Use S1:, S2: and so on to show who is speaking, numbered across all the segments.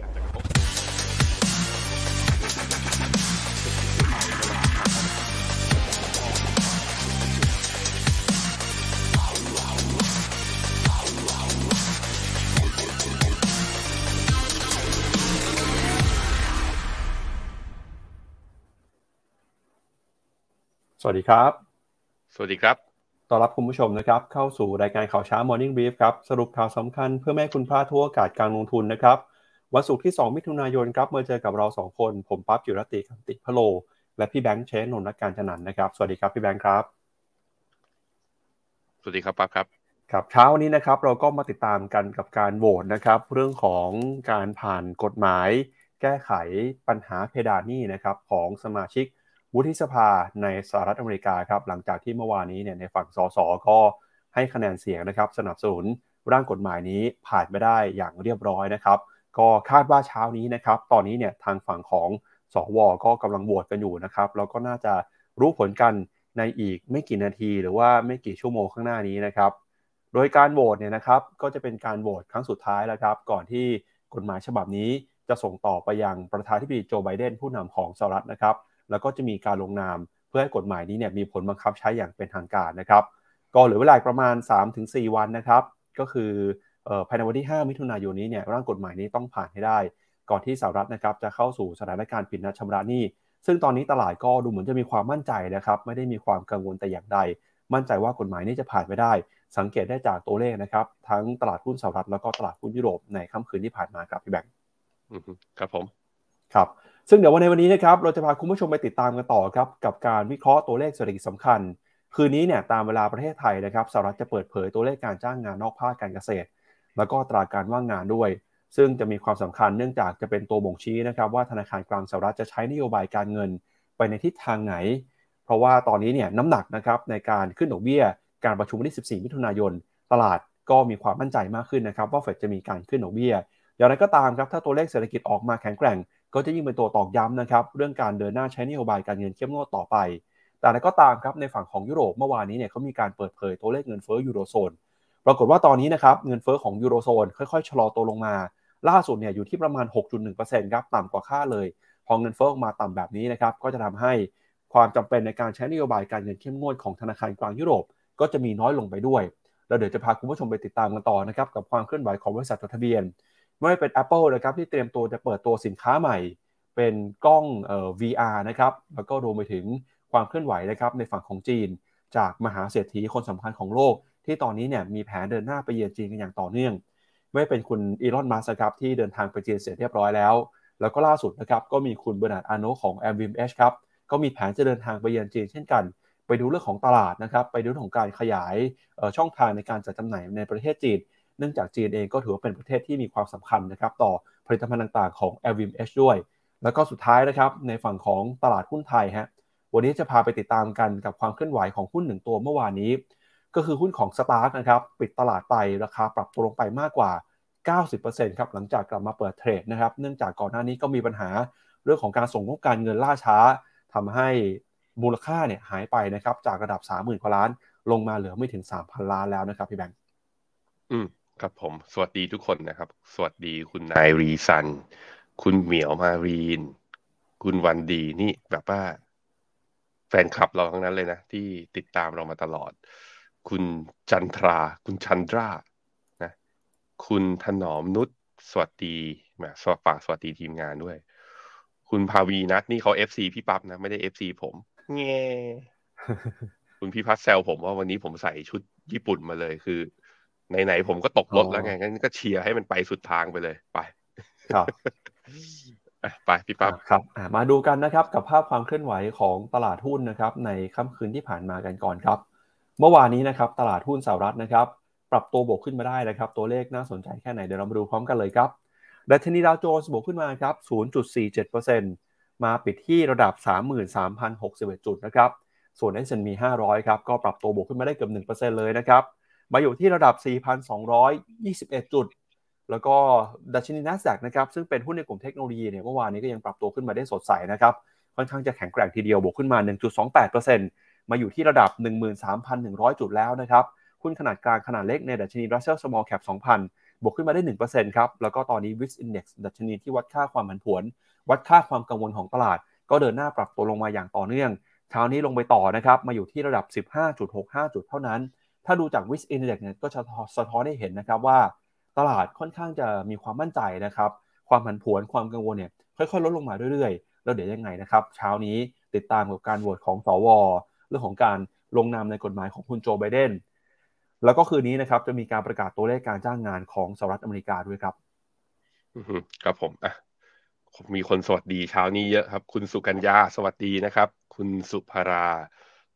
S1: ที่อาจจะกระทบ
S2: สวัสดีครับ
S1: สวัสดีครับ
S2: ต้อนรับคุณผู้ชมนะครับ เข้าสู่รายการข่าวเช้า Morning Brief ครับ สรุปข่าวสำคัญเพื่อไม่ให้คุณพลาดทั่วอากาศการลงทุนนะครับ วันศุกร์ที่ 2 มิถุนายนครับมาเจอกับเรา 2 คน ผมปั๊บจิรติคันติพะโล และพี่แบงค์เชนนนท์การจนันนะครับ สวัสดีครับพี่แบงค์ครับ
S1: สวัสดีครับปั๊บครับ
S2: ครับเช้าวันนี้นะครับเราก็มาติดตามกันกับการโหวตนะครับ เรื่องของการผ่านกฎหมาย แก้ไขปัญหาเพดานหนี้นะครับของสมาชิกวุฒิสภาในสหรัฐอเมริกาครับหลังจากที่เมื่อวานนี้เนี่ยในฝั่งสสก็ให้คะแนนเสียงนะครับ สนับสนุนร่างกฎหมายนี้ผ่านไปได้อย่างเรียบร้อยนะครับ ก็คาดว่าเช้านี้นะครับ ตอนนี้เนี่ยทางฝั่งของสวก็กำลังโหวตกันอยู่นะครับ แล้วก็น่าจะรู้ผลกันในอีกไม่กี่นาทีหรือว่าไม่กี่ชั่วโมงข้างหน้านี้นะครับ โดยการโหวตเนี่ยนะครับก็จะเป็นการโหวตครั้งสุดท้ายแล้วครับ ก่อนที่กฎหมายฉบับนี้จะส่งต่อไปยังประธานาธิบดีโจไบเดนผู้นำของสหรัฐนะครับ แล้วก็จะมีการลงนามเพื่อให้กฎหมายนี้เนี่ยมีผลบังคับใช้อย่างเป็นทางการนะครับ ก็เหลือเวลาประมาณ 3-4 วันนะครับ ก็คือ ภายในวันที่ 5 มิถุนายนนี้เนี่ยร่างกฎหมายนี้ต้องผ่านให้ได้ ก่อนที่สหรัฐนะครับจะเข้าสู่สถานการณ์ปิดนัดชำระหนี้ ซึ่งตอนนี้ตลาดก็ดูเหมือนจะมีความมั่นใจนะครับไม่ได้มีความกังวลแต่อย่างใด มั่นใจว่ากฎหมายนี้จะผ่านไปได้ สังเกตได้จากตัวเลขนะครับทั้งตลาดหุ้นสหรัฐแล้วก็ตลาดหุ้นยุโรปในค่ำคืนที่ผ่านมาครับพี่แบงค์
S1: ครับผม
S2: ครับซึ่งเดี๋ยววันในวันนี้นะครับเราจะพาคุณผู้ชมไปติดตามกันต่อครับกับการวิเคราะห์ตัวเลขเศรษฐกิจสำคัญ คืนนี้เนี่ยตามเวลาประเทศไทยนะครับสหรัฐจะเปิดเผยตัวเลขการจ้างงานนอกภาคการเกษตร แล้วก็ตราการว่างงานด้วย ซึ่งจะมีความสำคัญเนื่องจากจะเป็นตัวบ่งชี้นะครับว่าธนาคารกลางสหรัฐจะใช้นโยบายการเงินไปในทิศทางไหน เพราะว่าตอนนี้เนี่ยน้ำหนักนะครับในการขึ้นดอกเบี้ยการประชุมวันที่ 14 มิถุนายน ตลาดก็มีความมั่นใจมากขึ้นนะครับว่าเฟดจะมีการขึ้นดอกเบี้ย อย่างไรก็ตามครับถ้าตัวเลขเศรษฐกิจออกมาแข็งแกร่ง ก็จะยิ่งเป็นตัวตอกย้ำนะครับเรื่องการเดินหน้าใช้นโยบายการเงินเข้มงวดต่อไป แต่อะไรก็ตามครับในฝั่งของยุโรปเมื่อวานนี้เนี่ยเขามีการเปิดเผยตัวเลขเงินเฟ้อยูโรโซน ปรากฏว่าตอนนี้นะครับเงินเฟ้อของยูโรโซนค่อยๆชะลอตัวลงมา ล่าสุดเนี่ยอยู่ที่ประมาณ 6.1%ครับต่ำกว่าค่าเลยพอเงินเฟ้อออกมาต่ำแบบนี้นะครับก็จะทำให้ความจำเป็นในการใช้นโยบายการเงินเข้มงวดของธนาคารกลางยุโรป ก็จะมีน้อยลงไปด้วยแล้วเดี๋ยวจะพาคุณผู้ชมไปติดตามกันต่อนะครับกับความเคลื่อนไหวของบริษัทจดทะเบียนไม่ว่าเป็น Apple นะครับที่เตรียมตัวจะเปิดตัวสินค้าใหม่ เป็นกล้องเอ่อ VR นะครับแล้วก็รวมไปถึงความเคลื่อนไหวนะครับในฝั่งของจีน จากมหาเศรษฐีคนสำคัญของโลก ที่ตอนนี้เนี่ยมีแผนเดินหน้าไปเยือนจีนกันอย่างต่อเนื่อง ไม่ว่าจะเป็นคุณอีลอนมัสก์ครับที่เดินทางไปจีนเสร็จเรียบร้อยแล้ว แล้วก็ล่าสุดนะครับก็มีคุณเบอร์นาร์ดอาร์โนลต์ของ m v m H ครับก็มีแผนจะเดินทางไปเยือนจีนเช่นกัน ไปดูเรื่องของตลาดนะครับไปดูเรื่องของการขยายช่องทางในการจัดจำหน่ายในประเทศจีน เนื่องจากจีนเองก็ถือว่าเป็นประเทศที่มีความสำคัญนะครับต่อผลิตภัณฑ์ต่างๆของ l v m H ด้วย แล้วก็สุดท้ายนะครับในฝั่งของตลาดหุ้นไทยฮะวันนี้จะพาไปติดตามกันกับความเคลื่อนไหวของหุ้นหนึ่งตัวเมื่อวานนี้ ก็คือหุ้นของ Stark นะครับปิดตลาดไปราคาปรับตัวลงไปมากกว่า 90%ครับหลังจากกลับมาเปิดเทรดนะครับเนื่องจากก่อนหน้านี้ก็มีปัญหาเรื่องของการส่งงบการเงินล่าช้าทำให้มูลค่าเนี่ยหายไปนะครับจากระดับ 30,000กว่าล้านลงมาเหลือไม่ถึง 3,000 ล้านแล้วนะครับพี่แบงค์
S1: อืมครับผม สวัสดีทุกคนนะครับ สวัสดีคุณนายรีซัน คุณเหมียวมารีน คุณวันดีนี่แบบว่า แฟนคลับเราทั้งนั้นเลยนะ ที่ติดตามเรามาตลอด คุณจันทรา คุณชันดรานะคุณถนอมนุชสวัสดีแหมสวัสฝากสวัสดีทีมงานด้วย คุณภาวีนัทนี่เขา FC พี่ปั๊บนะ ไม่ได้ FC ผมแง่คุณพี่พัดแซวผมว่าวันนี้ผมใส่ชุดญี่ปุ่นมาเลยคือไหนๆผมก็ตกรถแล้วไงงั้นก็เชียร์ให้มันไปสุดทางไปเลยไป
S2: ครับ
S1: ไปพี่ปั๊บ
S2: ครับมาดูกันนะครับกับภาพความเคลื่อนไหวของตลาดหุ้นนะครับ ในค่ำคืนที่ผ่านมากันก่อนครับ เมื่อวานนี้นะครับตลาดหุ้นสหรัฐนะครับปรับตัวบวกขึ้นมาได้นะครับ ตัวเลขน่าสนใจแค่ไหน เดี๋ยวเรามาดูพร้อมกันเลยครับดัชนีดาวโจนส์บวกขึ้นมาครับ 0.47%มาปิดที่ระดับ 33,061 จุดนะครับ ส่วน S&P 500 ครับ ก็ปรับตัวบวกขึ้นมาได้เกือบ1%เลยนะครับ มาอยู่ที่ระดับ 4,221 จุด แล้วก็ดัชนีนัสแ a q นะครับ ซึ่งเป็นหุ้นในกลุ่มเทคโนโลยีเนี่ย เมื่อวานนี้ก็ยังปรับตัวขึ้นมาได้สดใสนะครับ ค่อนข้างจะแข็งแกร่งทีเดียว บวกขึ้นมา 1.28% มาอยู่ที่ระดับ 13,100 จุดแล้วนะครับหุ้นขนาดกลางขนาดเล็กในดัชนี Russell Small Cap 2,000 บวกขึ้นมาได้ 1%ครับ แล้วก็ตอนนี้ Wix Index ดัชนีที่วัดค่าความผันผวน วัดค่าความกังวลของตลาด ก็เดินหน้าปรับตัวลงมาอย่างต่อเนื่อง เช้านี้ลงไปต่อนะครับ มาอยู่ที่ระดับ 15.65 จุดเท่านั้น ถ้าดูจาก Wix Index เนี่ยก็จะสะท้อนให้เห็นนะครับว่า ตลาดค่อนข้างจะมีความมั่นใจนะครับ ความผันผวน ความกังวลเนี่ยค่อยๆ ลดลงมาเรื่อยๆ แล้วเดี๋ยวยังไงนะครับ เช้านี้ติดตามกับการโหวตของสว เรื่องของการลงนามในกฎหมายของคุณโจไบเดนแล้วก็คืนนี้นะครับจะมีการประกาศตัวเลขการจ้างงานของสหรัฐอเมริกาด้วยครับ
S1: ครับผมอะมีคนสวัสดีเช้านี้เยอะครับ คุณสุกัญญาสวัสดีนะครับ คุณสุภารา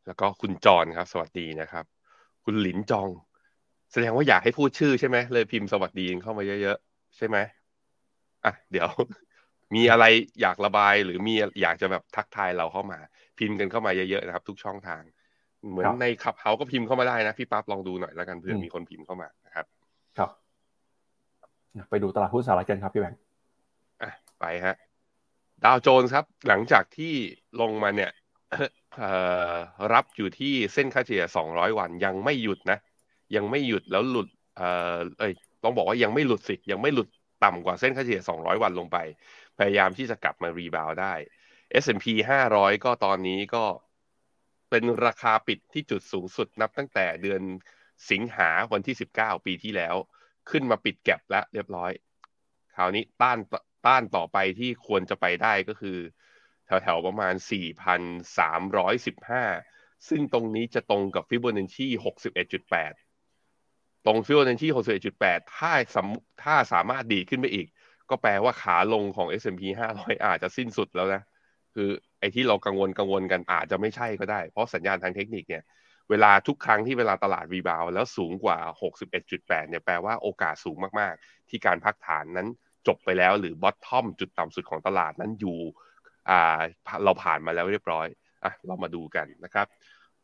S1: แล้วก็คุณจอนครับ สวัสดีนะครับ คุณหลินจอง แสดงว่าอยากให้พูดชื่อใช่ไหมเลยพิมพ์สวัสดีเข้ามาเยอะๆใช่ไหมอะเดี๋ยว มีอะไรอยากระบายหรือมีอยากจะแบบทักทายเราเข้ามา พิมพ์กันเข้ามาเยอะๆนะครับ ทุกช่องทาง เหมือนในขับเฮาก็พิมพ์เข้ามาได้นะพี่ปั๊บลองดูหน่อยแล้วกันเพื่อมีคนพิมพ์เข้ามานะครับ
S2: ครับ ไปดูตลาดหุ้นสหรัฐกันครับพี่แบงค์
S1: อะไปฮะดาวโจนส์ครับ หลังจากที่ลงมาเนี่ยรับอยู่ที่เส้นค่าเฉลี่ย 200 วันยังไม่หยุดนะ ยังไม่หยุดแล้วหลุดเอ่อเอ้ยต้องบอกว่ายังไม่หลุดสิ ยังไม่หลุดต่ำกว่าเส้นค่าเฉลี่ย 200 วันลงไป พยายามที่จะกลับมารีบาวได้ S&P 500 ก็ตอนนี้ก็เป็นราคาปิดที่จุดสูงสุดนับตั้งแต่เดือนสิงหาวันที่ 19 ปีที่แล้ว ขึ้นมาปิด gap แล้วเรียบร้อย คราวนี้ต้านต้านต่อไปที่ควรจะไปได้ก็คือ แถวๆประมาณ 4,315 ซึ่งตรงนี้จะตรงกับฟิโบนัชชี61.8 ตรงฟิโบนัชชี61.8 ถ้าสถ้าสามารถดีขึ้นไปอีก ก็แปลว่าขาลงของ S&P 500 อาจจะสิ้นสุดแล้วนะ คือไอ้ที่เรากังวลกังวลกันอาจจะไม่ใช่ก็ได้ เพราะสัญญาณทางเทคนิคเนี่ย เวลาทุกครั้งที่เวลาตลาด rebound แล้วสูงกว่า 61.8 เนี่ยแปลว่าโอกาสสูงมากๆ ที่การพักฐานนั้นจบไปแล้วหรือ bottom จุดต่ำสุดของตลาดนั้นอยู่อ่าเราผ่านมาแล้วเรียบร้อยอะเรามาดูกันนะครับ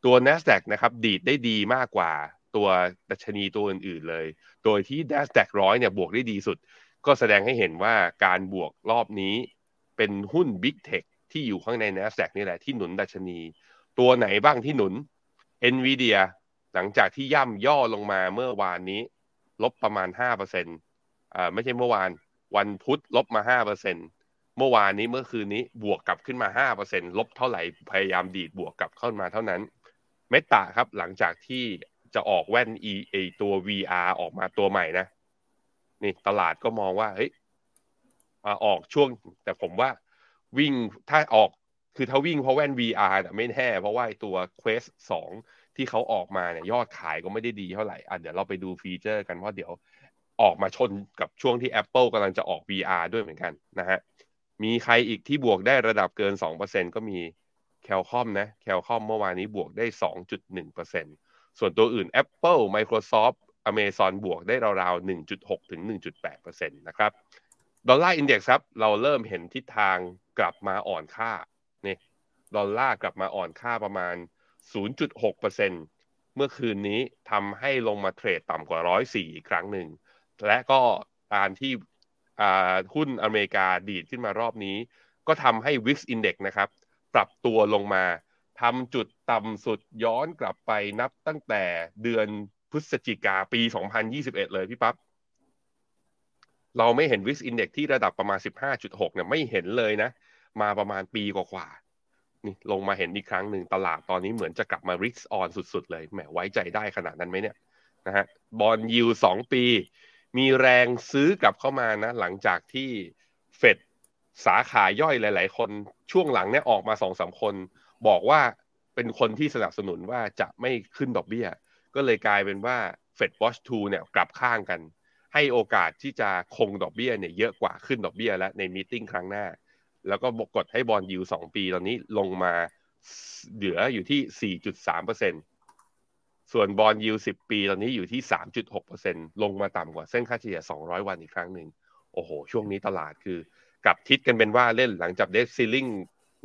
S1: ตัว NASDAQ นะครับดีดได้ดีมากกว่าตัวดัชนีตัวอื่นๆเลย โดยที่ NASDAQ ร้อยเนี่ยบวกได้ดีสุด ก็แสดงให้เห็นว่าการบวกรอบนี้เป็นหุ้น Big Tech ที่อยู่ข้างใน NASDAQ นี่แหละที่หนุนดัชนี ตัวไหนบ้างที่หนุน NVIDIA หลังจากที่ย่ำย่อลงมาเมื่อวานนี้ ลบประมาณ5%อ่าไม่ใช่เมื่อวาน วันพุธลบมาห้าเปอร์เซ็นเมื่อวานนี้เมื่อคืนนี้บวกกลับขึ้นมาห้าเปอร์เซ็นลบเท่าไหร่พยายามดีดบวกกลับเข้ามาเท่านั้น เมตาครับหลังจากที่จะออกแว่น e อตัว VR ออกมาตัวใหม่นะ นี่ตลาดก็มองว่าเฮ้ยออกช่วง แต่ผมว่าวิ่งถ้าออกคือถ้าวิ่งเพราะแว่น VR น่ไม่แน่เพราะว่าตัว Quest 2 ที่เขาออกมาเนี่ยยอดขายก็ไม่ได้ดีเท่าไหร่อะเดี๋ยวเราไปดูฟีเจอร์กันว่าเดี๋ยวออกมาชนกับช่วงที่ Apple กำลังจะออก VR ด้วยเหมือนกันนะฮะมีใครอีกที่บวกได้ระดับเกิน 2%ก็มีแคลคอมนะแคลคอมเมื่อวานนี้บวกได้ 2.1%ส่วนตัวอื่น Apple Microsoft Amazon บวกได้ราวๆ 1.6 ถึง 1.8%นะครับ ดอลลาร์อินเด็กซ์ครับ เราเริ่มเห็นทิศทางกลับมาอ่อนค่า นี่ ดอลลาร์กลับมาอ่อนค่าประมาณ 0.6%เมื่อคืนนี้ทำให้ลงมาเทรดต่ำกว่า 104 อีกครั้งหนึ่ง และก็การที่หุ้นอเมริกาดีดขึ้นมารอบนี้ ก็ทำให้ Wix Index นะครับ ปรับตัวลงมาทำจุดต่ำสุดย้อนกลับไปนับตั้งแต่เดือน พฤศจิกาปี 2021 เลยพี่ปับ๊บเราไม่เห็น Wix Index ที่ระดับประมาณ 15.6เนี่ยไม่เห็นเลยนะ มาประมาณปีกว่าๆนี่ลงมาเห็นอีกครั้งหนึ่งตลาดตอนนี้เหมือนจะกลับมา risk on สุดๆ เลยแหมไว้ใจได้ขนาดนั้นไหมเนี่ยนะฮะบอลยิวสองปี มีแรงซื้อกลับเข้ามานะ หลังจากที่เฟดสาขาย่อยหลาย ๆ คนช่วงหลังเนี่ยออกมาสองสามคน บอกว่าเป็นคนที่สนับสนุนว่าจะไม่ขึ้นดอกเบี้ย ก็เลยกลายเป็นว่า FedWatch Tool เนี่ยกลับข้างกัน ให้โอกาสที่จะคงดอกเบี้ยเนี่ยเยอะกว่าขึ้นดอกเบี้ยแล้วใน meeting ครั้งหน้า แล้วก็บกดให้ bond yield สองปีตอนนี้ลงมาเหลืออยู่ที่ 4.3%เส่วน bond yield สิบปีตอนนี้อยู่ที่สามจุดหกเปอร์เซ็นลงมาต่ำกว่าเส้นค่าเฉลี่ยสองร้อยวันอีกครั้งหนึ่งโอ้โห ช่วงนี้ตลาดคือกลับทิศกันเป็นว่าเล่นหลังจาก debt ceiling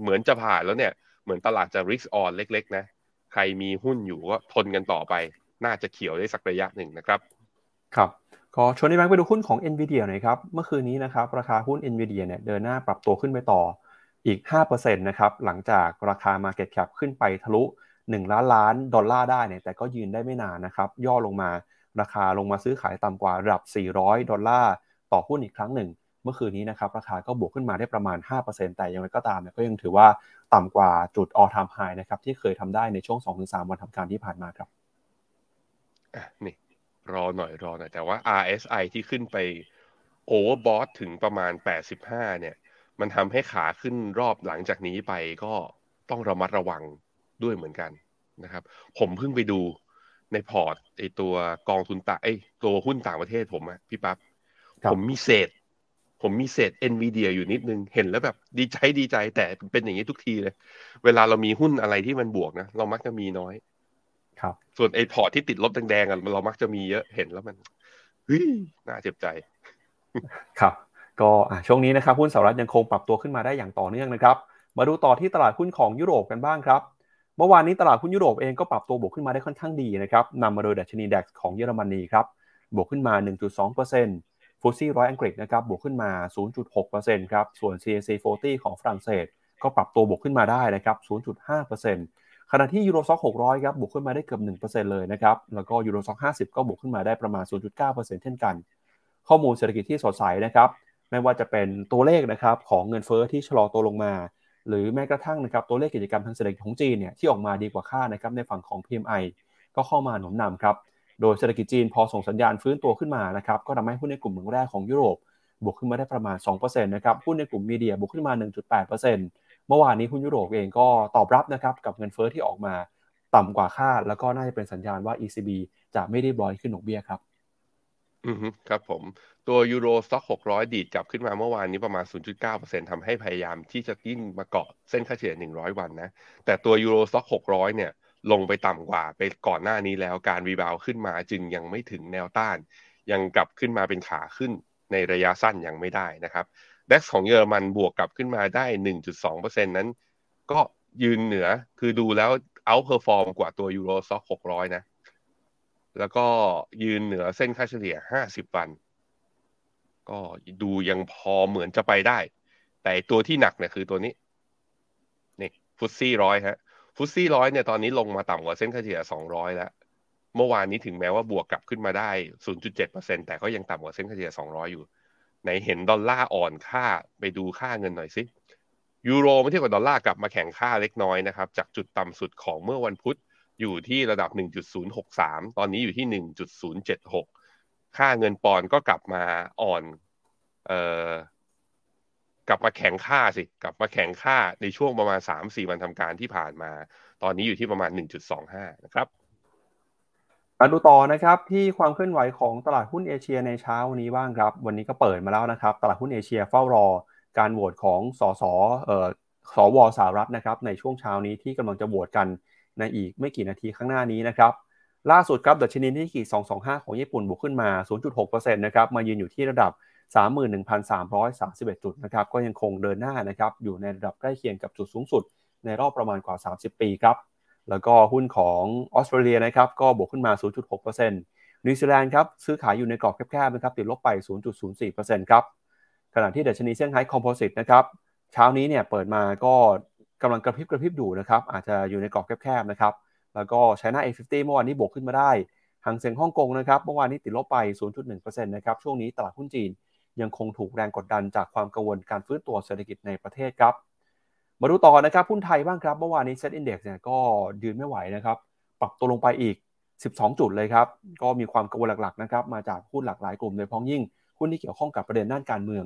S1: เหมือนจะผ่านแล้วเนี่ย เหมือนตลาดจะ risk on เล็ก ๆ นะ ใครมีหุ้นอยู่ก็ทนกันต่อไป น่าจะเขียวได้สักระยะหนึ่งนะครับ
S2: ครับขอชวนนายแบงค์ไปดูหุ้นของ NVIDIA หน่อยครับ เมื่อคืนนี้นะครับราคาหุ้น NVIDIA เนี่ยเดินหน้าปรับตัวขึ้นไปต่ออีก 5%นะครับหลังจากราคา Market Cap ขึ้นไปทะลุ 1 ล้านล้านดอลลาร์ได้เนี่ยแต่ก็ยืนได้ไม่นานนะครับย่อลงมาราคาลงมาซื้อขายต่ำกว่าระดับ 400 ดอลลาร์ต่อหุ้นอีกครั้งหนึ่ง มื่อคืนนี้นะครับราคาก็บวกขึ้นมาได้ประมาณ 5%แต่ยังไงก็ตามเนี่ยก็ยังถือว่าต่ำกว่าจุด all time high นะครับที่เคยทำได้ในช่วง 2-3 วันทำการที่ผ่านมาครับ
S1: อะนี่รอหน่อยรอหน่อย แต่ว่า RSI ที่ขึ้นไปโอเวอร์บอทถึงประมาณ 85 เนี่ย มันทำให้ขาขึ้นรอบหลังจากนี้ไปก็ต้องระมัดระวังด้วยเหมือนกันนะครับ ผมเพิ่งไปดูในพอร์ตไอตัวกองทุนต่างไอตัวหุ้นต่างประเทศผมอะพี่ปั๊บผมมีเศษ ผมมีเศษ NVIDIA อยู่นิดนึง เห็นแล้วแบบดีใจดีใจแต่เป็นอย่างนี้ทุกทีเลย เวลาเรามีหุ้นอะไรที่มันบวกนะ เรามักจะมีน้อย
S2: ครับ
S1: ส่วนไอพอร์ตที่ติดลบแดงๆอะเรามักจะมีเยอะเห็นแล้วมันเฮ้ยน่าเจ็บใจ
S2: ครับ ก็ช่วงนี้นะครับหุ้นสหรัฐยังคงปรับตัวขึ้นมาได้อย่างต่อเนื่องนะครับ มาดูต่อที่ตลาดหุ้นของยุโรปกันบ้างครับ เมื่อวานนี้ตลาดหุ้นยุโรปเองก็ปรับตัวบวกขึ้นมาได้ค่อนข้างดีนะครับนำมาโดยดัชนีดัคของเยอรมนีครับบวกขึ้นมา 1.2% ฟุตซี่ร้อยอังกฤษนะครับบวกขึ้นมา 0.6%ครับ ส่วน CAC 40 ของฝรั่งเศส ก็ปรับตัวบวกขึ้นมาได้นะครับ 0.5%ขณะที่ยูโรซ็อก600 ครับ บวกขึ้นมาได้เกือบ 1%เลยนะครับ แล้วก็ยูโรซ็อก50 ก็บวกขึ้นมาได้ประมาณ 0.9%เช่นกัน ข้อมูลเศรษฐกิจที่สดใสนะครับ ไม่ว่าจะเป็นตัวเลขนะครับของเงินเฟอ้อที่ชะลอตัวลงมา หรือแม้กระทั่งนะครับตัวเลขกิจกรรมทางเศรษฐกิจของจีนเนี่ยที่ออกมาดีกว่าคาดนะครับในฝั่งของ PMI ก็เข้ามาหนุนนำครับ โดยเศรษฐกิจจีนพอส่งสัญญาณฟื้นตัวขึ้นมานะครับก็ทำให้หุ้นในกลุ่มเมืองแรกของยุโรปบวกขึ้นมาได้ประมาณ2%นะครับหุ้นในกลุ่มมีเดียบวกขึ้นมา 1.8%เมื่อวานนี้หุ้นยุโรปเองก็ตอบรับนะครับกับเงินเฟ้อที่ออกมาต่ำกว่าคาดแล้วก็น่าจะเป็นสัญญาณว่า ECB จะไม่ได้บอยขึ้นดอกเบี้ยครับ
S1: อืมครับผมตัว Euro Stoxx 600 ดีดกลับขึ้นมาเมื่อวานนี้ประมาณ 0.9%ทำให้พยายามที่จะวิ่งมาเกาะเส้นค่าเฉลี่ย 100 วันนะ แต่ตัว Euro Stoxx 600 เนี่ย ลงไปต่ำกว่าไปก่อนหน้านี้แล้วการ rebound ขึ้นมาจึงยังไม่ถึงแนวต้าน ยังกลับขึ้นมาเป็นขาขึ้นในระยะสั้นยังไม่ได้นะครับ DAX ของเยอรมันบวกกลับขึ้นมาได้ 1.2%นั้น ก็ยืนเหนือคือดูแล้ว outperform กว่าตัว Euro Stoxx 600 นะ แล้วก็ยืนเหนือเส้นค่าเฉลี่ย 50 วัน ก็ดูยังพอเหมือนจะไปได้ แต่ตัวที่หนักเนี่ยคือตัวนี้ นี่ฟุตซี่ร้อยฮะ ฟุตซี่ร้อยเนี่ยตอนนี้ลงมาต่ำกว่าเส้นค่าเฉลี่ย 200 แล้ว เมื่อวานนี้ถึงแม้ว่าบวกกลับขึ้นมาได้ 0.7%แต่ก็ยังต่ำกว่าเส้นค่าเฉลี่ย 200 อยู่ไหนเห็นดอลลาร์อ่อนค่าไปดูค่าเงินหน่อยสิยูโรเมื่อเทียบกับดอลลาร์กลับมาแข็งค่าเล็กน้อยนะครับจากจุดต่ำสุดของเมื่อวันพุธอยู่ที่ระดับ 1.063 ตอนนี้อยู่ที่ 1.076 ค่าเงินปอนก็กลับมาอ่อนเอ่อ กลับมาแข็งค่าสิ กลับมาแข็งค่าในช่วงประมาณ 3-4 วันทำการที่ผ่านมา ตอนนี้อยู่ที่ประมาณ 1.25 นะครับ
S2: มาดูต่อนะครับที่ความเคลื่อนไหวของตลาดหุ้นเอเชียในเช้าวันนี้บ้างครับ วันนี้ก็เปิดมาแล้วนะครับ ตลาดหุ้นเอเชียเฝ้ารอการโหวตของสสเอ่อส.ว. สหรัฐนะครับในช่วงเช้านี้ที่กำลังจะโหวตกันในอีกไม่กี่นาทีข้างหน้านี้นะครับ ล่าสุดครับดัชนีนิกเคอิ225 ของญี่ปุ่นบวกขึ้นมา 0.6%นะครับมายืนอยู่ที่ระดับ 31,331 จุดนะครับก็ยังคงเดินหน้านะครับอยู่ในระดับใกล้เคียงกับจุดสูงสุด ในรอบประมาณกว่า 30 ปีครับแล้วก็หุ้นของออสเตรเลียนะครับก็บวกขึ้นมา 0.6%นิวซีแลนด์ครับซื้อขายอยู่ในกรอบแคบๆนะครับติดลบไป 0.04%ครับขณะที่ดัชนีเซี่ยงไฮ้ Composite นะครับเช้านี้เนี่ยเปิดมาก็กำลังกระพริบกระพริบดูนะครับอาจจะอยู่ในกรอบแคบๆนะครับแล้วก็ China A50 เมื่อวานนี้บวกขึ้นมาได้ฮั่งเส็งฮ่องกงนะครับเมื่อวานนี้ติดลบไป 0.1%นะครับช่วงนี้ตลาดหุ้นจีน ยังคงถูกแรงกดดันจากความกังวลการฟื้นตัวเศรษฐกิจในประเทศครับ มาดูต่อนะครับหุ้นไทยบ้างครับเมื่อวานนี้ SET Index เนี่ยก็ยืนไม่ไหวนะครับปรับตัวลงไปอีก 12 จุดเลยครับก็มีความกังวลหลักๆนะครับมาจากหุ้นหลากหลายกลุ่มโดยเฉพาะยิ่งหุ้นที่เกี่ยวข้องกับประเด็นด้านการเมือง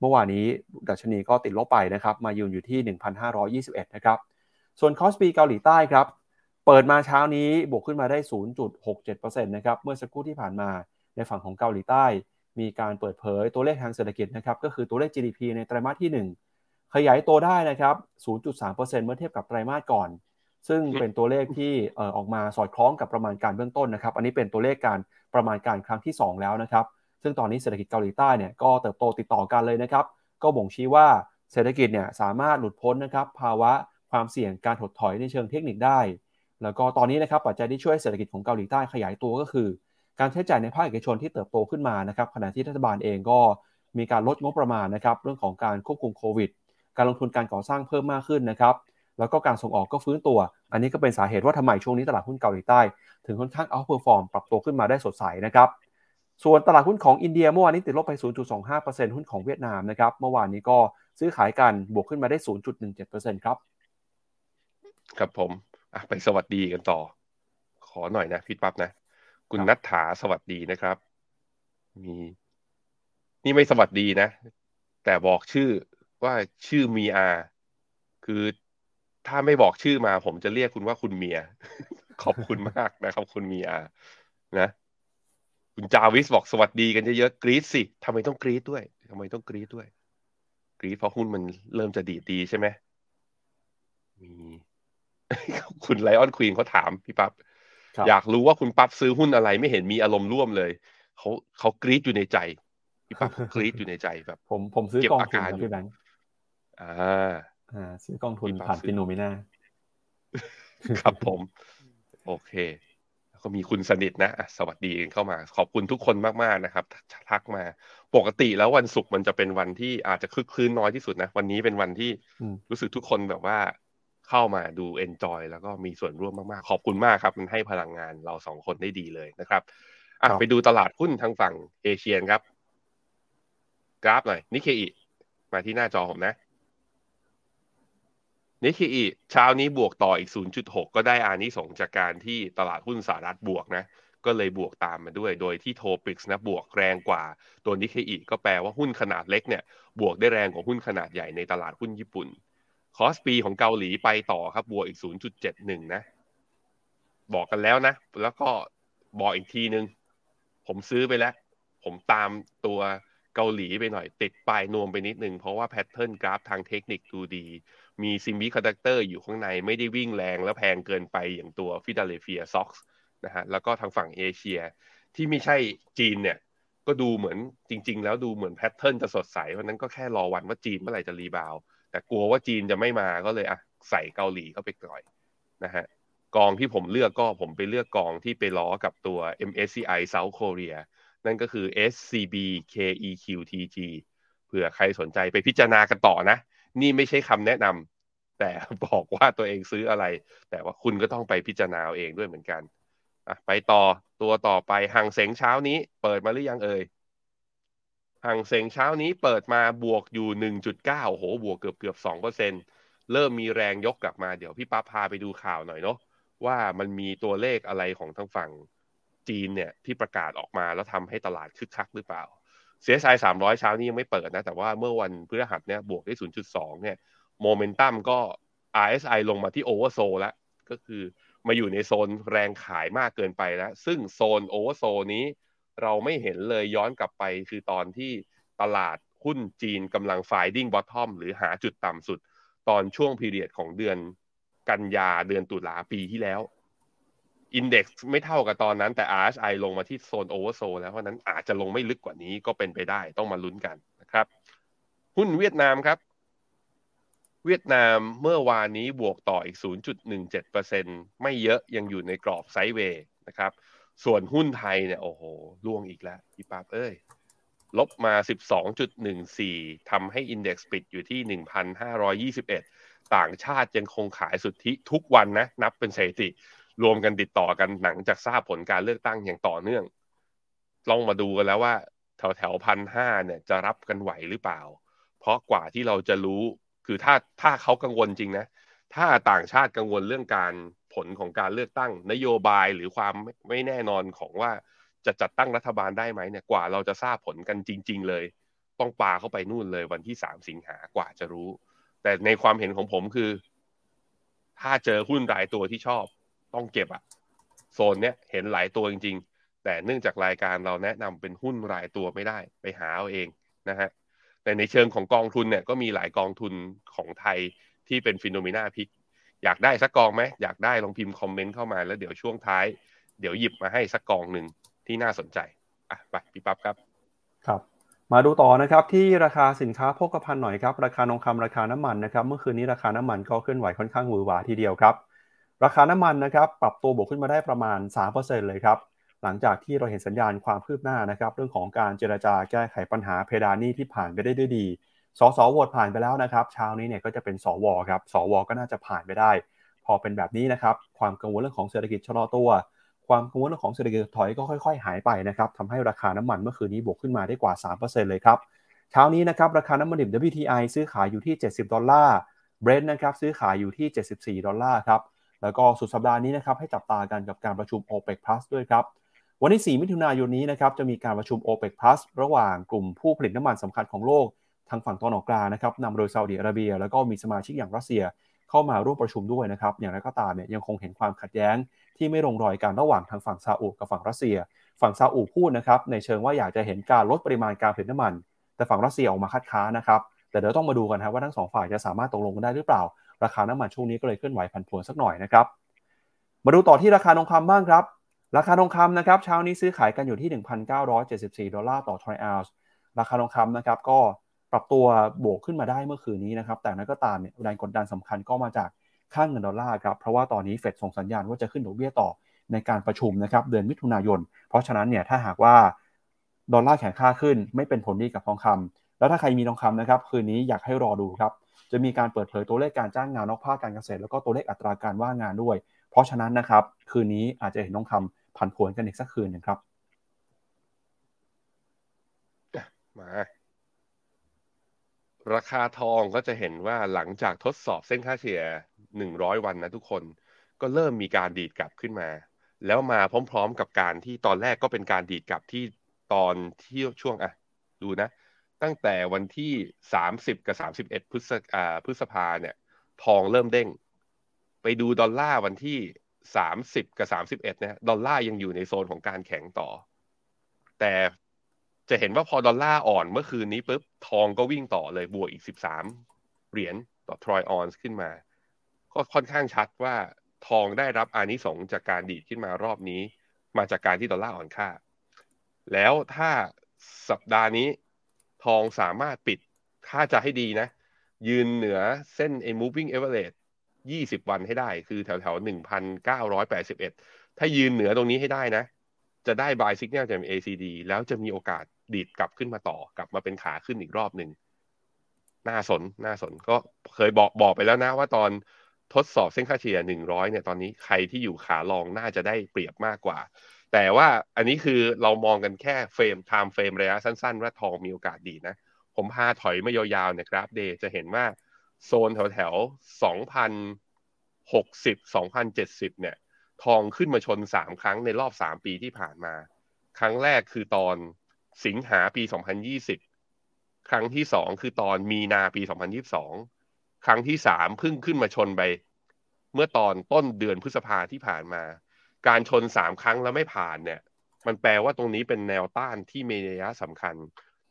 S2: เมื่อวานนี้ดัชนีก็ติดลบไปนะครับมายืนอยู่ที่ 1,521 นะครับส่วนคอสปีเกาหลีใต้ครับเปิดมาเช้านี้บวกขึ้นมาได้ 0.67%นะครับ เมื่อสักครู่ที่ผ่านมาในฝั่งของเกาหลีใต้ มีการเปิดเผยตัวเลขทางเศรษฐกิจนะครับก็คือตัวเลข GDP ในไตรมาสที่ 1 ขยายตัวได้นะครับ 0.3%เมื่อเทียบกับไตรมาสก่อน ซึ่งเป็นตัวเลขที่ออกมาสอดคล้องกับประมาณการเบื้องต้นนะครับ อันนี้เป็นตัวเลขการประมาณการครั้งที่ 2 แล้วนะครับ ซึ่งตอนนี้เศรษฐกิจเกาหลีใต้เนี่ยก็เติบโตติดต่อกันเลยนะครับ ก็บ่งชี้ว่าเศรษฐกิจเนี่ยสามารถหลุดพ้นนะครับภาวะความเสี่ยงการถดถอยในเชิงเทคนิคได้ แล้วก็ตอนนี้นะครับปัจจัยที่ช่วยเศรษฐกิจของเกาหลีใต้ขยายตัวก็คือ การใช้จ่ายในภาคเอกชนที่เติบโตขึ้นมานะครับขณะที่รัฐบาลเองก็มีการลดงบประมาณนะครับเรื่องของการควบคุมโควิด การลงทุนการก่อสร้างเพิ่มมากขึ้นนะครับแล้วก็การส่งออกก็ฟื้นตัว อันนี้ก็เป็นสาเหตุว่าทำไมช่วงนี้ตลาดหุ้นเกาหลีใต้ ถึงค่อนข้าง outperform ปรับตัวขึ้นมาได้สดใสนะครับส่วนตลาดหุ้นของอินเดียเมื่อวานนี้ติดลบไป 0.25%หุ้นของเวียดนามนะครับเมื่อวานนี้ก็ซื้อขายกันบวกขึ้นมาได้ 0.17%ครับ
S1: ครับผมไปสวัสดีกันต่อ ขอหน่อยนะพี่ปั๊บนะ คุณ
S2: ครับ
S1: นัทถาสวัสดีนะครับ มี นี่ไม่สวัสดีนะ แต่บอกชื่อว่าชื่อมีอาคือถ้าไม่บอกชื่อมา ผมจะเรียกคุณว่าคุณเมีย ขอบคุณมากนะครับ คุณมีอานะ คุณจาวิสบอกสวัสดีกันเยอะๆกรี๊ดสิทำไมต้องกรี๊ดด้วยทำไมต้องกรี๊ดด้วย กรี๊ดเพราะหุ้นมันเริ่มจะดีดดีใช่ไหมมี คุณไลออนควีนเขาถามพี่ปั๊บ
S2: ครับ
S1: อยากรู้ว่าคุณปั๊บซื้อหุ้นอะไรไม่เห็นมีอารมณ์ร่วมเลยเขาเขากรี๊ดอยู่ในใจพี่ปั๊บเขากรี๊ดอยู่ในใจแบบ
S2: ผมผมซื้อ
S1: เก็บ
S2: กอง
S1: อา
S2: ทุน
S1: การ
S2: ครับ
S1: อยู่
S2: พี่แบงค์
S1: อ่า
S2: อ่าซื้อกองทุน
S1: พี่ปาล์ม
S2: ผ่าน
S1: ซื้อ
S2: ฟิโนเมนา
S1: ครับผม โอเคแล้วก็มีคุณสนิทนะอะสวัสดีเข้ามา ขอบคุณทุกคนมากๆนะครับ ทักมา ปกติแล้ววันศุกร์มันจะเป็นวันที่อาจจะคึกคืนน้อยที่สุดนะ วันนี้เป็นวันที่
S2: อืม
S1: รู้สึกทุกคนแบบว่า เข้ามาดู enjoy แล้วก็มีส่วนร่วมมากๆ ขอบคุณมากครับ มันให้พลังงานเราสองคนได้ดีเลยนะครับอะ
S2: ครับ
S1: ไปดูตลาดหุ้นทางฝั่งเอเชียครับ กราฟหน่อยนิเคอิมาที่หน้าจอผมนะนิเคอิเช้านี้บวกต่ออีก 0.6 ก็ได้อานิสงส์จากการที่ตลาดหุ้นสหรัฐบวกนะ ก็เลยบวกตามมาด้วย โดยที่ TOPIX นะบวกแรงกว่าตัวนิเคอิก็แปลว่าหุ้นขนาดเล็กเนี่ย บวกได้แรงกว่าหุ้นขนาดใหญ่ในตลาดหุ้นญี่ปุ่น คอสปีของเกาหลีไปต่อครับบวกอีก 0.71 นะ บอกกันแล้วนะ แล้วก็บอกอีกทีนึง ผมซื้อไปแล้ว ผมตามตัวเกาหลีไปหน่อย ติดปลายนวมไปนิดนึง เพราะว่า pattern กราฟทางเทคนิคดูดี มี semiconductor อยู่ข้างในไม่ได้วิ่งแรงและแพงเกินไปอย่างตัว Philadelphia SOX นะฮะแล้วก็ทางฝั่งเอเชีย ที่ไม่ใช่จีนเนี่ยก็ดูเหมือนจริง ๆ แล้วดูเหมือน pattern จะสดใสเพราะนั้นก็แค่รอวันว่าจีนเมื่อไหร่จะ rebound แต่กลัวว่าจีนจะไม่มาก็เลยอะใส่เกาหลีเข้าไปก่อนนะฮะกองที่ผมเลือกก็ผมไปเลือกกองที่ไปล้อกับตัว MSCI South Korea นั่นก็คือ SCBKEQTG เผื่อใครสนใจไปพิจารณากันต่อนะ นี่ไม่ใช่คำแนะนำแต่บอกว่าตัวเองซื้ออะไร แต่ว่าคุณก็ต้องไปพิจารณาเองด้วยเหมือนกันอะไปต่อตัวต่อไปห่างเสงเช้านี้ เปิดมาหรือยังเอ่ย ห่างเสงเช้านี้เปิดมาบวกอยู่ 1.9โอ้โห บวกเกือบเกือบ2%เปอร์เซ็นเริ่มมีแรงยกกลับมา เดี๋ยวพี่ป๊าพาไปดูข่าวหน่อยเนาะว่ามันมีตัวเลขอะไรของทางฝั่งจีนเนี่ยที่ประกาศออกมาแล้วทำให้ตลาดคึกคักหรือเปล่า CSI 300 เช้านี้ยังไม่เปิดนะ แต่ว่าเมื่อวันพฤหัสเนี่ยบวกได้ 0.2 เนี่ย โมเมนตัมก็ RSI ลงมาที่ oversold แล้ว ก็คือมาอยู่ในโซนแรงขายมากเกินไปแล้ว ซึ่งโซน oversold นี้ เราไม่เห็นเลยย้อนกลับไปคือตอนที่ตลาดหุ้นจีนกำลัง finding bottom หรือหาจุดต่ำสุด ตอนช่วง period ของเดือนกันยาเดือนตุลาปีที่แล้ว index ไม่เท่ากับตอนนั้นแต่ RSI ลงมาที่โซน oversold แล้ว เพราะนั้นอาจจะลงไม่ลึกกว่านี้ก็เป็นไปได้ต้องมาลุ้นกันนะครับ หุ้นเวียดนามครับ เวียดนามเมื่อวานนี้บวกต่ออีก 0.17%ไม่เยอะยังอยู่ในกรอบไซด์เวย์นะครับ ส่วนหุ้นไทยเนี่ยโอ้โหล่วงอีกแล้วพี่ปั๊บเอ้ย ลบมา 12.14ทำให้อินเด็กซ์ปิดอยู่ที่ 1,521 ต่างชาติยังคงขายสุทธิทุกวันนะ นับเป็นสถิติ รวมกันติดต่อกันหลังจากทราบผลการเลือกตั้งอย่างต่อเนื่องลองมาดูกันแล้วว่า แถวแถวพันห้าเนี่ยจะรับกันไหวหรือเปล่า เพราะกว่าที่เราจะรู้คือถ้าถ้าเขากังวลจริงนะ ถ้าต่างชาติกังวลเรื่องการผลของการเลือกตั้ง นโยบายหรือความไม่แน่นอนของว่าจะจัดตั้งรัฐบาลได้ไหมเนี่ยกว่าเราจะทราบผลกันจริง ๆ เลย ต้องปาเข้าไปนู่นเลยวันที่สามสิงหากว่าจะรู้ แต่ในความเห็นของผมคือ ถ้าเจอหุ้นรายตัวที่ชอบ ต้องเก็บอะโซนเนี้ยเห็นหลายตัวจริง ๆ แต่เนื่องจากรายการเราแนะนำเป็นหุ้นรายตัวไม่ได้ไปหาเอาเองนะฮะแต่ในเชิงของกองทุนเนี่ยก็มีหลายกองทุนของไทยที่เป็นฟิโนเมนาพิก อยากได้สักกองไหมอยากได้ลองพิมพ์คอมเมนต์เข้ามาแล้วเดี๋ยวช่วงท้าย เดี๋ยวหยิบมาให้สักกองหนึ่งที่น่าสนใจอะไปพี่ปั๊บครับ
S2: ครับมาดูต่อนะครับที่ราคาสินค้าโภคภัณฑ์หน่อยครับราคาทองคำราคาน้ำมันนะครับเมื่อคืนนี้ราคาน้ำมันก็เคลื่อนไหวค่อนข้างหวือหวาทีเดียวครับ ราคาน้ำมันนะครับปรับตัวบวกขึ้นมาได้ประมาณ 3%เลยครับหลังจากที่เราเห็นสัญญาณความคืบหน้านะครับเรื่องของการเจรจาแก้ไขปัญหาเพดานหนี้ที่ผ่านไปได้ด้วยดี สสโหวตผ่านไปแล้วนะครับเช้านี้เนี่ยก็จะเป็นสวครับสวก็น่าจะผ่านไปได้ พอเป็นแบบนี้นะครับความกังวลเรื่องของเศรษฐกิจชะลอตัว ความกังวลเรื่องของเศรษฐกิจถอยก็ค่อย ๆ หายไปนะครับทำให้ราคาน้ำมันเมื่อคืนนี้บวกขึ้นมาได้กว่า 3%เลยครับเช้านี้นะครับราคาน้ำมันดิบ WTI ซื้อขายอยู่ที่ 70 ดอลลาร์เบรนท์นะครับซื้อขายอยู่ที่ 74 ดอลลาร์ครับแล้วก็สุดสัปดาห์นี้นะครับให้จับตากันกับการประชุม OPEC Plus ด้วยครับวันที่ 4 มิถุนายนนี้นะครับจะมีการประชุม OPEC Plus ระหว่างกลุ่มผู้ผลิตน้ำมันสำคัญของโลก ทางฝั่งตะวันออกกลางนะครับนำโดยซาอุดิอาระเบีย แล้วก็มีสมาชิกอย่างรัสเซียเข้ามาร่วมประชุมด้วยนะครับ อย่างไรก็ตามเนี่ยยังคงเห็นความขัดแย้ง ที่ไม่ลงรอยกันระหว่างทางฝั่งซาอุกับฝั่งรัสเซีย ฝั่งซาอุพูดนะครับในเชิงว่าอยากจะเห็นการลดปริมาณการผลิตน้ำมัน แต่ฝั่งรัสเซียออกมาคัดค้านนะครับแต่เดี๋ยวต้องมาดูกันครับว่าทั้งสองฝ่ายจะสามารถตกลงกันได้หรือเปล่า ราคาน้ำมันช่วงนี้ก็เลยเคลื่อนไหวผันผวนสักหน่อยนะครับ มาดูต่อที่ราคาทองคำบ้างครับ ราคาทองคำนะครับเช้านี้ซื้อขายกันอยู่ที่ 1,974 ดอลลาร์ต่อทรอยออนซ์ ราคาทองคำนะครับก็ ปรับตัวบวกขึ้นมาได้เมื่อคืนนี้นะครับ แต่นั้นก็ตามเนี่ยแรงกดดันสำคัญก็มาจากค่าเงินดอลลาร์ครับ เพราะว่าตอนนี้เฟดส่งสัญญาณว่าจะขึ้นดอกเบี้ยต่อในการประชุมนะครับเดือนมิถุนายน เพราะฉะนั้นเนี่ยถ้าหากว่าดอลลาร์แข็งค่าขึ้น ไม่เป็นผลดีกับทองคำแล้วถ้าใครมีทองคำนะครับคืนนี้อยากให้รอดูครับจะมีการเปิดเผยตัวเลขการจ้างงานนอกภาคการเกษตร แล้วก็ตัวเลขอัตราการว่างงานด้วย เพราะฉะนั้นนะครับคืนนี้อาจจะเห็นทองคำผันผวนกันอีกสักคืนนึงครับ
S1: มา ราคาทองก็จะเห็นว่าหลังจากทดสอบเส้นค่าเฉลี่ย 100 วันนะทุกคนก็เริ่มมีการดีดกลับขึ้นมา แล้วมาพร้อมๆกับการที่ตอนแรกก็เป็นการดีดกลับที่ตอนที่ช่วงอะดูนะ ตั้งแต่วันที่ 30 กับ 31 พฤษอ่าพฤษภาเนี่ย ทองเริ่มเด้ง ไปดูดอลลาร์วันที่ 30 กับ 31เนี่ยดอลลาร์ยังอยู่ในโซนของการแข็งต่อ แต่ จะเห็นว่าพอดอลลาร์อ่อนเมื่อคืนนี้ปุ๊บทองก็วิ่งต่อเลยบวกอีก 13 เหรียญต่อทรอยออนซ์ขึ้นมา ก็ค่อนข้างชัดว่าทองได้รับอานิสงส์จากการดีดขึ้นมารอบนี้ มาจากการที่ดอลลาร์อ่อนค่า แล้วถ้าสัปดาห์นี้ทองสามารถปิดถ้าจะให้ดีนะ ยืนเหนือเส้น a moving average 20 วันให้ได้ คือแถวแถว1,981 ถ้ายืนเหนือตรงนี้ให้ได้นะ จะได้ buy signal จาก MACD แล้วจะมีโอกาส ดีดกลับขึ้นมาต่อกลับมาเป็นขาขึ้นอีกรอบหนึ่งน่าสนน่าสนก็เคยบอกบอกไปแล้วนะว่าตอนทดสอบเส้นค่าเฉลี่ย100เนี่ยตอนนี้ใครที่อยู่ขา long น่าจะได้เปรียบมากกว่า แต่ว่าอันนี้คือเรามองกันแค่ frame time frame ระยะสั้นๆ ว่าทองมีโอกาสดีนะ ผมพาถอยมายาวๆในกราฟ day จะเห็นว่าโซนแถวๆ2,060 2,070 เนี่ย ทองขึ้นมาชน 3 ครั้งในรอบ 3 ปีที่ผ่านมา ครั้งแรกคือตอน สิงหาปี 2020 ครั้งที่2คือตอนมีนาปี 2022 ครั้งที่3เพิ่งขึ้นมาชนไป เมื่อตอนต้นเดือนพฤษภาที่ผ่านมา การชน3ครั้งแล้วไม่ผ่านเนี่ย มันแปลว่าตรงนี้เป็นแนวต้านที่มีนัยสำคัญ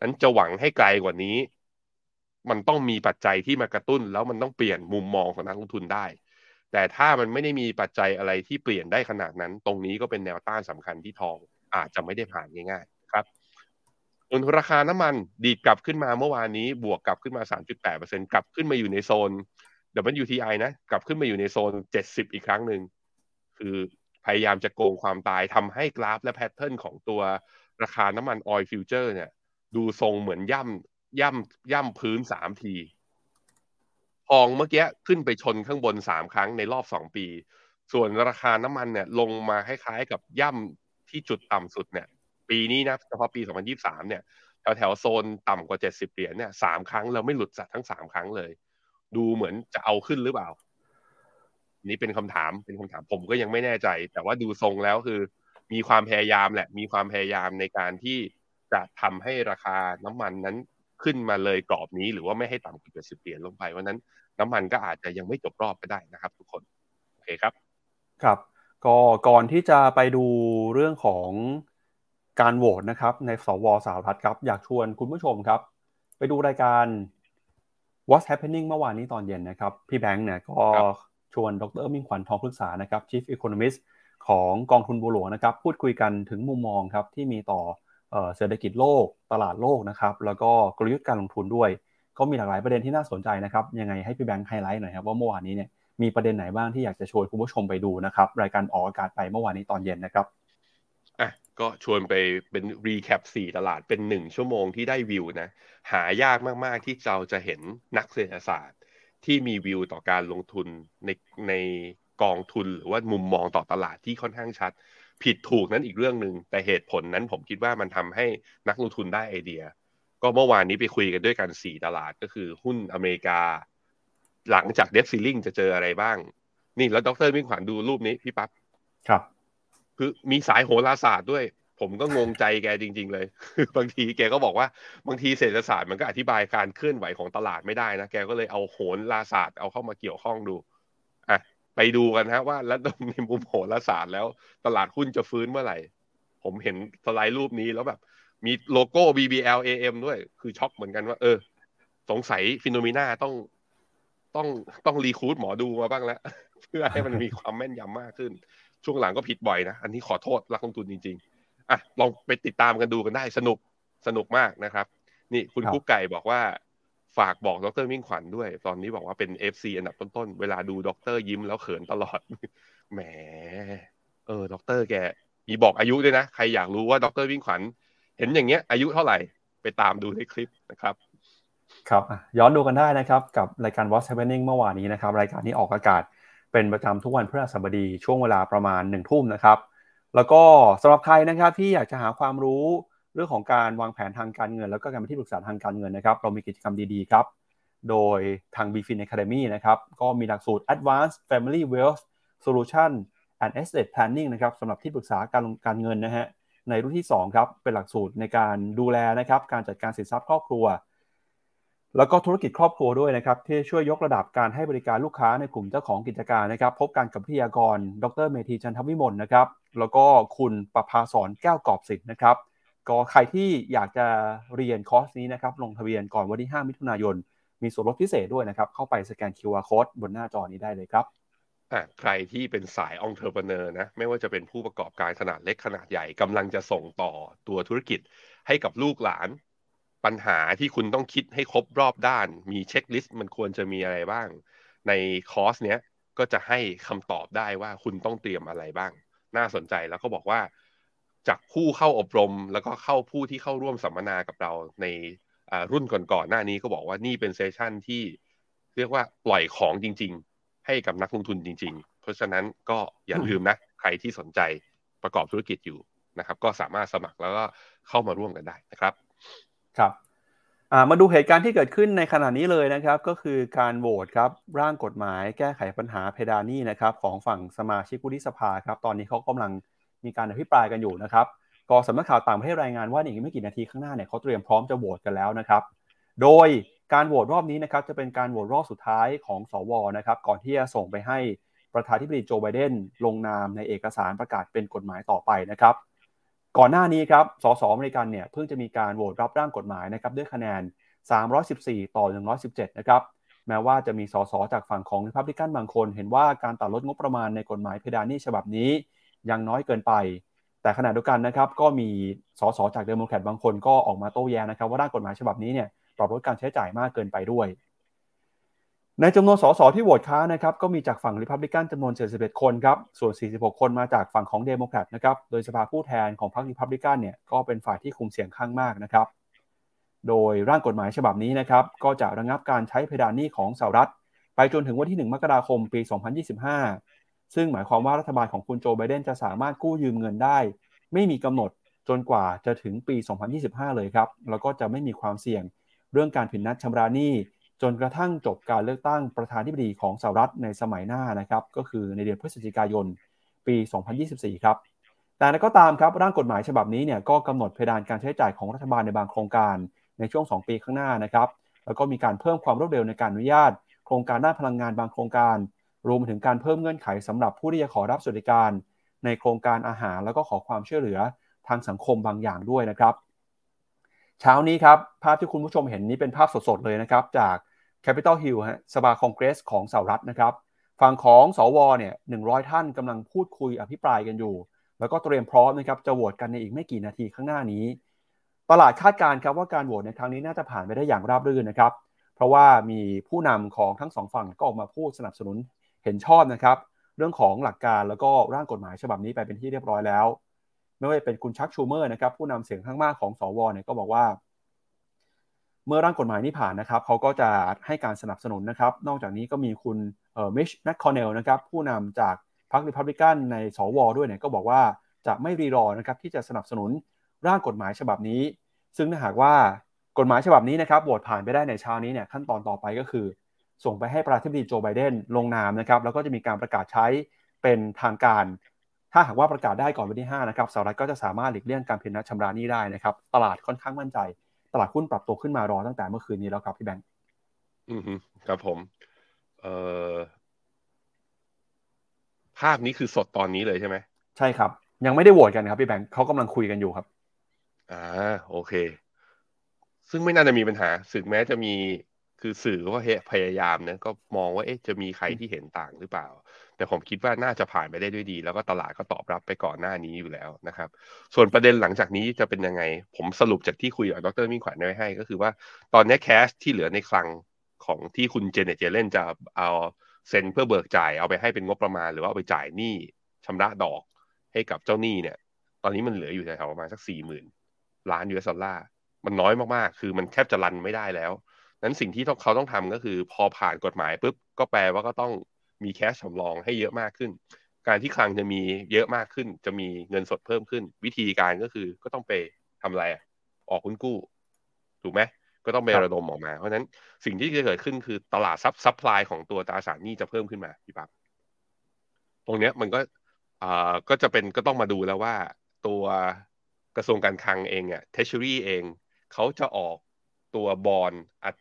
S1: นั้นจะหวังให้ไกลกว่านี้ มันต้องมีปัจจัยที่มากระตุ้น แล้วมันต้องเปลี่ยนมุมมองของนักลงทุนได้ แต่ถ้ามันไม่ได้มีปัจจัยอะไรที่เปลี่ยนได้ขนาดนั้น ตรงนี้ก็เป็นแนวต้านสำคัญที่ทองอาจจะไม่ได้ผ่านง่ายๆ ส่วนราคาน้ำมันดีดกลับขึ้นมาเมื่อวานนี้บวกกลับขึ้นมา 3.8%กลับขึ้นมาอยู่ในโซน WTI นะ กลับขึ้นมาอยู่ในโซน 70 อีกครั้งหนึ่ง คือพยายามจะโกงความตายทำให้กราฟและ pattern ของตัวราคาน้ำมัน oil future เนี่ย ดูทรงเหมือนย่ำย่ำย่ำพื้นสามที ทองเมื่อกี้ขึ้นไปชนข้างบนสามครั้งในรอบสองปี ส่วนราคาน้ำมันเนี่ยลงมาคล้ายๆกับย่ำที่จุดต่ำสุดเนี่ย ปีนี้นะเฉพาะปี 2023 เนี่ยแถวแถวโซนต่ำกว่า 70 เหรียญเนี่ยสามครั้งเราไม่หลุดสัตทั้งสามครั้งเลย ดูเหมือนจะเอาขึ้นหรือเปล่า นี่เป็นคำถามเป็นคำถามผมก็ยังไม่แน่ใจ แต่ว่าดูทรงแล้วคือ มีความพยายามแหละ มีความพยายามในการที่จะทำให้ราคาน้ำมันนั้นขึ้นมาเลยกรอบนี้หรือว่าไม่ให้ต่ำกว่าสิบเหรียญลงไปวันนั้นน้ำมันก็อาจจะยังไม่จบรอบไปได้นะครับ ทุกคนโอเคครับ
S2: ครับ ก็ก่อนที่จะไปดูเรื่องของ การโหวตนะครับ ในสวสาวรัฐครับ อยากชวนคุณผู้ชมครับ ไปดูรายการ What's Happening เมื่อวานนี้ตอนเย็นนะครับ พี่แบงค์เนี่ยก็ชวนดรมิ่งขวัญทองพฤกษานะครับ Chief Economist ของกองทุนบัวหลวงนะครับ พูดคุยกันถึงมุมมองครับ ที่มีต่อเศรษฐกิจโลก ตลาดโลกนะครับ แล้วก็กลยุทธ์การลงทุนด้วย ก็มีหลากหลายประเด็นที่น่าสนใจนะครับ ยังไงให้พี่แบงค์ไฮไลท์หน่อยครับว่าเมื่อวานนี้เนี่ยมีประเด็นไหนบ้างที่อยากจะชวนคุณผู้ชมไปดูนะครับ รายการออกอากาศไปเมื่อวานนี้ตอนเย็นนะครับ
S1: อะ ก็ชวนไปเป็น recap สี่ตลาดเป็นหนึ่งชั่วโมงที่ได้วิวนะ หายากมากๆที่เราจะเห็นนักเศรษฐศาสตร์ ที่มีวิวต่อการลงทุนในในกองทุนหรือว่ามุมมองต่อตลาดที่ค่อนข้างชัด ผิดถูกนั้นอีกเรื่องหนึ่งแต่เหตุผลนั้นผมคิดว่ามันทำให้นักลงทุนได้ไอเดีย ก็เมื่อวานนี้ไปคุยกันด้วยกันสี่ตลาดก็คือหุ้นอเมริกา หลังจาก debt ceiling จะเจออะไรบ้าง นี่แล้วดรมิ่งขวัญดูรูปนี้พี่ปั๊บ
S2: ครับ
S1: คือมีสายโหราศาสตร์ด้วย ผมก็งงใจแกจริง ๆ เลย บางทีแกก็บอกว่าบางทีเศรษฐศาสตร์มันก็อธิบายการเคลื่อนไหวของตลาดไม่ได้นะ แกก็เลยเอาโหราศาสตร์เอาเข้ามาเกี่ยวข้องดูอะไปดูกันฮะว่าแล้วในมุมโหราศาสตร์แล้วตลาดหุ้นจะฟื้นเมื่อไหร่ ผมเห็นสไลด์รูปนี้แล้วแบบ มีโลโก้ BBL AM ด้วย คือช็อกเหมือนกันว่า เออ สงสัย Finnomena ต้องต้องต้อง recruit หมอดูมาบ้างแล้ว เพื่อให้มันมีความแม่นยำมากขึ้น ช่วงหลังก็ผิดบ่อยนะ อันนี้ขอโทษนักลงทุนจริงๆอะลองไปติดตามกันดูกันได้สนุกสนุกมากนะครับ นี่คุณ
S2: ครับ
S1: กุ๊กไก่บอกว่าฝากบอกดรมิ่งขวัญด้วย ตอนนี้บอกว่าเป็น FC อันดับต้นๆ เวลาดูดรยิ้มแล้วเขินตลอด แหม เออดรแกมีบอกอายุด้วยนะ ใครอยากรู้ว่าดรมิ่งขวัญ เห็นอย่างเงี้ย อายุเท่าไหร่ไปตามดูในคลิปนะครับ
S2: ครับอะย้อนดูกันได้นะครับ กับรายการ What's Happening เมื่อวานนี้นะครับ รายการนี้ออกอากาศ เป็นประจำทุกวันพฤหัสบดีช่วงเวลาประมาณ1นึ่ทุ่มนะครับ แล้วก็สำหรับใครนะครับที่อยากจะหาความรู้เรื่องของการวางแผนทางการเงิน แล้วก็การเป็นที่ปรึกษาทางการเงินนะครับ เรามีกิจกรรมดีๆครับ โดยทาง BFIN Academy นะครับ ก็มีหลักสูตร Advanced Family Wealth Solution and Estate Planning นะครับสำหรับที่ปรึกษาการการเงินนะฮะในรุ่นที่2ครับเป็นหลักสูตรในการดูแลนะครับการจัดการสินทรัพย์ครอบครัว แล้วก็ธุรกิจครอบครัวด้วยนะครับที่ช่วยยกระดับการให้บริการลูกค้าในกลุ่มเจ้าของกิจการนะครับ พบกันกับวิทยากร ดรเมธีจันทวิมลนะครับ แล้วก็คุณประภาสอนแก้วกอบสิทธิ์นะครับ ก็ใครที่อยากจะเรียนคอร์สนี้นะครับลงทะเบียนก่อนวันที่ 5 มิถุนายน มีส่วนลดพิเศษด้วยนะครับ เข้าไปสแกน QR Code บนหน้าจอนี้ได้เลยครับ
S1: อะใครที่เป็นสายองค์เทอร์เ n เนอร์นะไม่ว่าจะเป็นผู้ประกอบการขนาดเล็กขนาดใหญ่กำลังจะส่งต่อตัวธุรกิจให้กับลูกหลาน ปัญหาที่คุณต้องคิดให้ครบรอบด้าน มี checklist มันควรจะมีอะไรบ้าง ในคอร์สเนี้ยก็จะให้คำตอบได้ว่าคุณต้องเตรียมอะไรบ้าง น่าสนใจแล้วก็บอกว่า จากผู้เข้าอบรมแล้วก็เข้าผู้ที่เข้าร่วมสัมมนากับเราในรุ่นก่อนๆหน้านี้ก็บอกว่านี่เป็นเซสชั่นที่เรียกว่าปล่อยของจริง ๆ ให้กับนักลงทุนจริง ๆ เพราะฉะนั้นก็อย่าลืมนะ ใครที่สนใจประกอบธุรกิจอยู่นะครับ ก็สามารถสมัครแล้วก็เข้ามาร่วมกันได้นะครับ
S2: ครับมาดูเหตุการณ์ที่เกิดขึ้นในขณะนี้เลยนะครับ ก็คือการโหวตครับร่างกฎหมายแก้ไขปัญหาเพดานนี้นะครับของฝั่งสมาชิกวุฒิสภาครับตอนนี้เขากำลังมีการอภิปรายกันอยู่นะครับก็สำนักข่าวต่างประเทศรายงานว่าอีกไม่กี่นาทีข้างหน้าเนี่ยเขาเตรียมพร้อมจะโหวตกันแล้วนะครับ โดยการโหวตรอบนี้นะครับจะเป็นการโหวตรอบสุดท้ายของสวนะครับก่อนที่จะส่งไปให้ประธานาธิบดีโจไบเดนลงนามในเอกสารประกาศเป็นกฎหมายต่อไปนะครับ ก่อนหน้านี้ครับ สสอเมริกันเนี่ยเพิ่งจะมีการโหวตรับร่างกฎหมายนะครับด้วยคะแนน 314 ต่อ 117 นะครับ แม้ว่าจะมีสสจากฝั่งของริพับลิกันบางคน เห็นว่าการตัดลดงบประมาณในกฎหมายเพดานนี้ฉบับนี้ยังน้อยเกินไป แต่ขณะเดียวกันนะครับก็มีสสจากเดโมแครตบางคนก็ออกมาโต้แย้งนะครับว่าร่างกฎหมายฉบับนี้เนี่ยปรับลดการใช้จ่ายมากเกินไปด้วย ในจำนวนสสที่โหวตค้านนะครับก็มีจากฝั่งริพับลิกันจำนวน 71 คนครับ ส่วน 46 คนมาจากฝั่งของเดโมแครตนะครับ โดยสภาผู้แทนของพรรคริพับลิกันเนี่ยก็เป็นฝ่ายที่คุมเสียงข้างมากนะครับ โดยร่างกฎหมายฉบับนี้นะครับก็จะระงับการใช้เพดานหนี้ของสหรัฐ ไปจนถึงวันที่ 1 มกราคมปี 2025 ซึ่งหมายความว่ารัฐบาลของคุณโจไบเดนจะสามารถกู้ยืมเงินได้ ไม่มีกำหนดจนกว่าจะถึงปี 2025 เลยครับแล้วก็จะไม่มีความเสี่ยงเรื่องการผิดนัดชำระหนี้ จนกระทั่งจบการเลือกตั้งประธานธิบดีของสหรัฐในสมัยหน้านะครับ ก็คือในเดือนพฤศจิกายนปี 2024 ครับ แต่ก็ตามครับร่างกฎหมายฉบับนี้เนี่ยก็กำหนดเพดานการใช้จ่ายของรัฐบาลในบางโครงการในช่วง 2 ปีข้างหน้านะครับ แล้วก็มีการเพิ่มความรวดเร็วในการอนุญาต โครงการด้านพลังงานบางโครงการ รวมถึงการเพิ่มเงื่อนไขสำหรับผู้ที่จะขอรับสวัสดิการ ในโครงการอาหารแล้วก็ขอความช่วยเหลือทางสังคมบางอย่างด้วยนะครับ เช้านี้ครับ ภาพที่คุณผู้ชมเห็นนี้เป็นภาพสดๆเลยนะครับ จาก Capitol Hill ฮะสภาคองเกรสของสหรัฐนะครับ ฝั่งของสวเนี่ย100ท่านกำลังพูดคุยอภิปรายกันอยู่ แล้วก็เตรียมพร้อมนะครับจะโหวตกันในอีกไม่กี่นาทีข้างหน้านี้ ตลาดคาดการณ์ครับว่าการโหวตในครั้งนี้น่าจะผ่านไปได้อย่างราบรื่นนะครับ เพราะว่ามีผู้นำของทั้งสองฝั่งก็ออกมาพูดสนับสนุนเห็นชอบนะครับ เรื่องของหลักการแล้วก็ร่างกฎหมายฉบับนี้ไปเป็นที่เรียบร้อยแล้ว ไม่ว่าจะเป็นคุณชัค ชูเมอร์นะครับผู้นำเสียงข้างมากของสวเนี่ยก็บอกว่า เมื่อร่างกฎหมายนี้ผ่านนะครับเขาก็จะให้การสนับสนุนนะครับ นอกจากนี้ก็มีคุณเอ่อมิตช์ แมคคอนเนลล์นะครับผู้นำจากพรรคริพับลิกันในสวด้วยเนี่ยก็บอกว่าจะไม่รีรอนะครับที่จะสนับสนุนร่างกฎหมายฉบับนี้ ซึ่งถ้าหากว่ากฎหมายฉบับนี้นะครับโหวตผ่านไปได้ในเช้านี้เนี่ยขั้นตอนต่อไปก็คือ ส่งไปให้ประธานาธิบดีโจไบเดนลงนามนะครับแล้วก็จะมีการประกาศใช้เป็นทางการ ถ้าหากว่าประกาศได้ก่อนวันที่5นะครับสหรัฐก็จะสามารถหลีกเลี่ยงการพินัดชำระหนี้ได้นะครับ ตลาดค่อนข้างมั่นใจ ตลาดหุ้นปรับตัวขึ้นมารอตั้งแต่เมื่อคืนนี้แล้วครับพี่แบงค์
S1: อือฮึครับผม เอ่อภาพนี้คือสดตอนนี้เลยใช่ไหม
S2: ใช่ครับ ยังไม่ได้โหวตกันครับพี่แบงค์เขากำลังคุยกันอยู่ครับ
S1: อ่า โอเค ซึ่งไม่น่าจะมีปัญหาสึกแม้จะมีคือสื่อก็พยายามนะก็มองว่าเอ๊ะจะมีใครที่เห็นต่างหรือเปล่า แต่ผมคิดว่าน่าจะผ่านไปได้ด้วยดี แล้วก็ตลาดก็ตอบรับไปก่อนหน้านี้อยู่แล้วนะครับ ส่วนประเด็นหลังจากนี้จะเป็นยังไง ผมสรุปจากที่คุยกับดรมิ่งขวัญไว้ให้ ก็คือว่าตอนนี้แคชที่เหลือในคลังของที่คุณเจเนตเจเลนจะเอาเซ็นเพื่อเบิกจ่ายเอาไปให้เป็นงบประมาณ หรือว่าเอาไปจ่ายหนี้ชำระดอกให้กับเจ้าหนี้เนี่ย ตอนนี้มันเหลืออยู่แถวๆประมาณสักสี่หมื่นล้านยูเอสดอลลาร์มันน้อยมากๆ คือมันแทบจะรันไม่ได้แล้วนั้นสิ่งที่เขาต้องทำก็คือ พอผ่านกฎหมายปุ๊บก็แปลว่าก็ต้อง มีแคชสำรองให้เยอะมากขึ้น การที่คลังจะมีเยอะมากขึ้น จะมีเงินสดเพิ่มขึ้น วิธีการก็คือก็ต้องไปทำอะไรออกหุ้นกู้ ถูกไหมก็ต้องไประดมออกมา เพราะฉะนั้นสิ่งที่จะเกิดขึ้นคือตลาดซับซับพลายของตัวตราสารหนี้จะเพิ่มขึ้นมาพี่ปั๊บตรงเนี้ยมันก็อ่าก็จะเป็นก็ต้องมาดูแล้วว่า ตัวกระทรวงการคลังเองอะเทชชูรี่เองเขาจะออกตัวบอล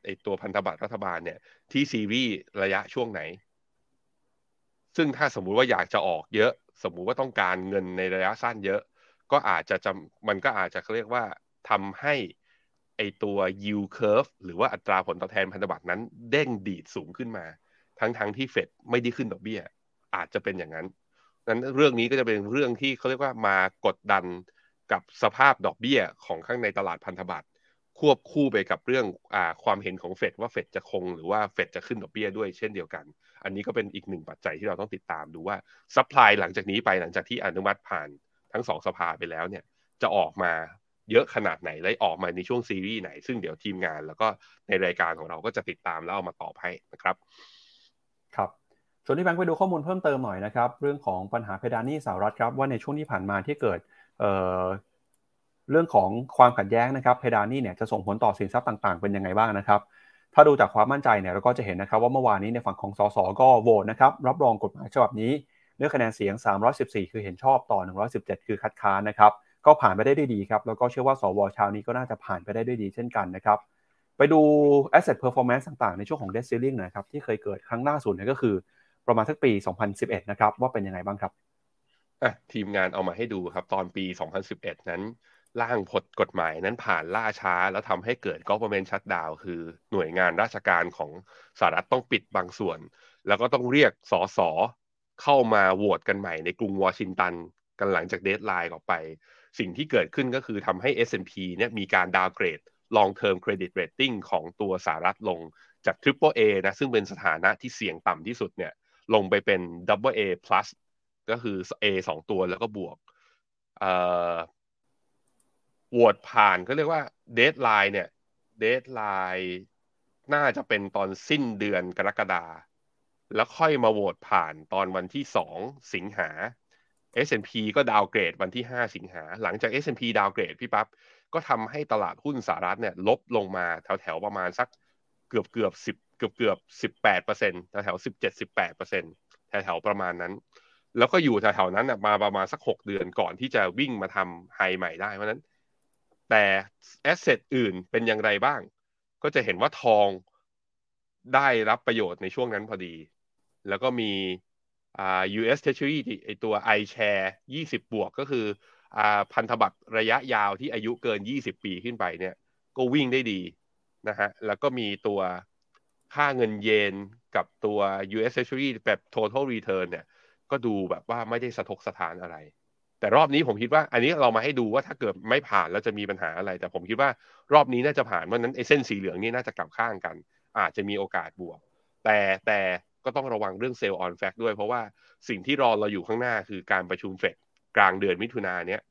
S1: ไอตัวพันธบัตรรัฐบาลเนี่ยที่ซีรีส์ระยะช่วงไหน ซึ่งถ้าสมมุติว่าอยากจะออกเยอะ สมมุติว่าต้องการเงินในระยะสั้นเยอะ ก็อาจจะจำมันก็อาจจะเขาเรียกว่าทำให้ไอตัว yield curve หรือว่าอัตราผลตอบแทนพันธบัตรนั้น เด้งดีดสูงขึ้นมา ทั้งๆทที่เฟดไม่ได้ขึ้นดอกเบี้ย อาจจะเป็นอย่างนั้นนั้นเรื่องนี้ก็จะเป็นเรื่องที่เขาเรียกว่ามากดดันกับสภาพดอกเบี้ยของข้างในตลาดพันธบัตรควบคู่ไปกับเรื่องอความเห็นของเฟดว่าเฟดจะคงหรือว่าเฟดจะขึ้นดอกเบี้ยด้วยเช่นเดียวกัน อันนี้ก็เป็นอีกหนึ่งปัจจัยที่เราต้องติดตามดูว่าsupply หลังจากนี้ไปหลังจากที่อนุมัติผ่านทั้งสองสภาไปแล้วเนี่ย จะออกมาเยอะขนาดไหนและออกมาในช่วงซีรีส์ไหน ซึ่งเดี๋ยวทีมงานแล้วก็ในรายการของเราก็จะติดตามแล้วเอามาตอบให้นะครับ
S2: ครับส่วนที่แบงค์ไปดูข้อมูลเพิ่มเติมหน่อยนะครับ เรื่องของปัญหาเพดานหนี้สหรัฐครับว่าในช่วงที่ผ่านมาที่เกิดเรื่องของความขัดแย้งนะครับเพดานนี่เนี่ยจะส่งผลต่อสินทรัพย์ต่างๆ เป็นยังไงบ้างนะครับ ถ้าดูจากความมั่นใจเนี่ยเราก็จะเห็นนะครับว่าเมื่อวานนี้ในฝั่งของส.ส.ก็โหวตนะครับรับรองกฎหมายฉบับนี้ด้วยคะแนนเสียง 314 คือเห็นชอบต่อ 117 คือคัดค้านนะครับก็ผ่านไปได้ด้วยดีครับแล้วก็เชื่อว่าสวชาวนี้ก็น่าจะผ่านไปได้ด้วยดีเช่นกันนะครับไปดู asset performance ต่างๆ ในช่วงของ debt ceiling นะครับที่เคยเกิดครั้งล่าสุดเนี่ยก็คือประมาณสักปี 2011 นะครับว่าเป็นยังไงบ้างครับ
S1: อะทีมงานเอามาให้ดูครับตอนปี 2011 นั้น ร่างผลกฎหมายนั้นผ่านล่าช้า แล้วทำให้เกิด government shutdown คือหน่วยงานราชการของสหรัฐต้องปิดบางส่วน แล้วก็ต้องเรียกสอสอเข้ามาโหวตกันใหม่ในกรุงวอชิงตันกันหลังจาก deadline ออกไป สิ่งที่เกิดขึ้นก็คือทำให้ S&P เนี่ยมีการ downgrade long term credit rating ของตัวสหรัฐลงจาก Triple A นะซึ่งเป็นสถานะที่เสี่ยงต่ำที่สุดเนี่ยลงไปเป็น Double A plus ก็คือ A 2 ตัวแล้วก็บวก โหวตผ่านเขาเรียกว่าdeadline เนี่ย deadline น่าจะเป็นตอนสิ้นเดือนกรกฎาแล้วค่อยมาโหวตผ่านตอนวันที่สองสิงหา S&P ก็ downgrade วันที่ 5 สิงหา หลังจาก S&P downgrade พี่ปั๊บก็ทำให้ตลาดหุ้นสหรัฐเนี่ยลบลงมาแถวแถวประมาณสักเกือบเกือบสิบเกือบเกือบสิบแปดเปอร์เซ็นต์แถวแถวสิบเจ็ดสิบแปดเปอร์เซ็นต์แถวแถวประมาณนั้น แล้วก็อยู่แถวแถวนั้นมาประมาณสักหกเดือนก่อนที่จะวิ่งมาทำ high ใหม่ได้ เพราะฉะนั้น แต่แอสเซทอื่นเป็นอย่างไรบ้าง ก็จะเห็นว่าทองได้รับประโยชน์ในช่วงนั้นพอดี แล้วก็มีอ่า US Treasury ไอตัว iShare 20 บวกก็คืออ่าพันธบัตรระยะยาวที่อายุเกิน 20 ปีขึ้นไปเนี่ย ก็วิ่งได้ดีนะฮะ แล้วก็มีตัวค่าเงินเยนกับตัว US Treasury แบบ total return เนี่ย ก็ดูแบบว่าไม่ได้สะทกสะทานอะไร แต่รอบนี้ผมคิดว่า อันนี้เรามาให้ดูว่าถ้าเกิดไม่ผ่านแล้วจะมีปัญหาอะไร แต่ผมคิดว่ารอบนี้น่าจะผ่านเพราะนั้นไอ้เส้นสีเหลืองนี่น่าจะกลับข้างกัน อาจจะมีโอกาสบวก แต่แต่ก็ต้องระวังเรื่องเซลล์ออนแฟกด้วย เพราะว่าสิ่งที่รอเราอยู่ข้างหน้าคือการประชุมเฟดกลางเดือนมิถุนาเนี้ย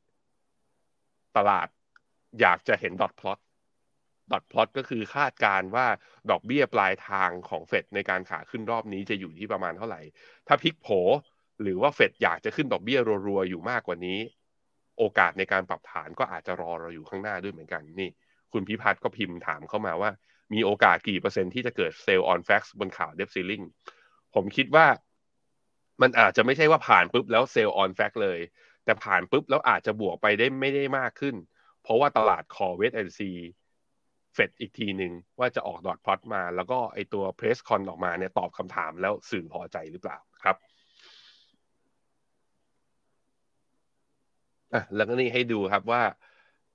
S1: ตลาดอยากจะเห็นดอทพลอตดอทพลอตก็คือคาดการว่าดอกเบี้ยปลายทางของเฟดในการขาขึ้นรอบนี้จะอยู่ที่ประมาณเท่าไหร่ ถ้าพลิกโผ หรือว่าเฟดอยากจะขึ้นดอกเบี้ยรัวๆอยู่มากกว่านี้ โอกาสในการปรับฐานก็อาจจะรอเราอยู่ข้างหน้าด้วยเหมือนกันนี่ คุณพิพัฒน์ก็พิมพ์ถามเข้ามาว่า มีโอกาสกี่เปอร์เซ็นต์ที่จะเกิด sell on fact บนข่าว debt ceiling ผมคิดว่ามันอาจจะไม่ใช่ว่าผ่านปุ๊บแล้ว sell on fact เลย แต่ผ่านปุ๊บแล้วอาจจะบวกไปได้ไม่ได้มากขึ้น เพราะว่าตลาดคอย wait and see เฟดอีกทีหนึ่งว่าจะออก dot plot มา แล้วก็ไอตัว press con ออกมาเนี่ยตอบคำถามแล้วสื่อพอใจหรือเปล่าครับ อะแล้วก็นี่ให้ดูครับว่า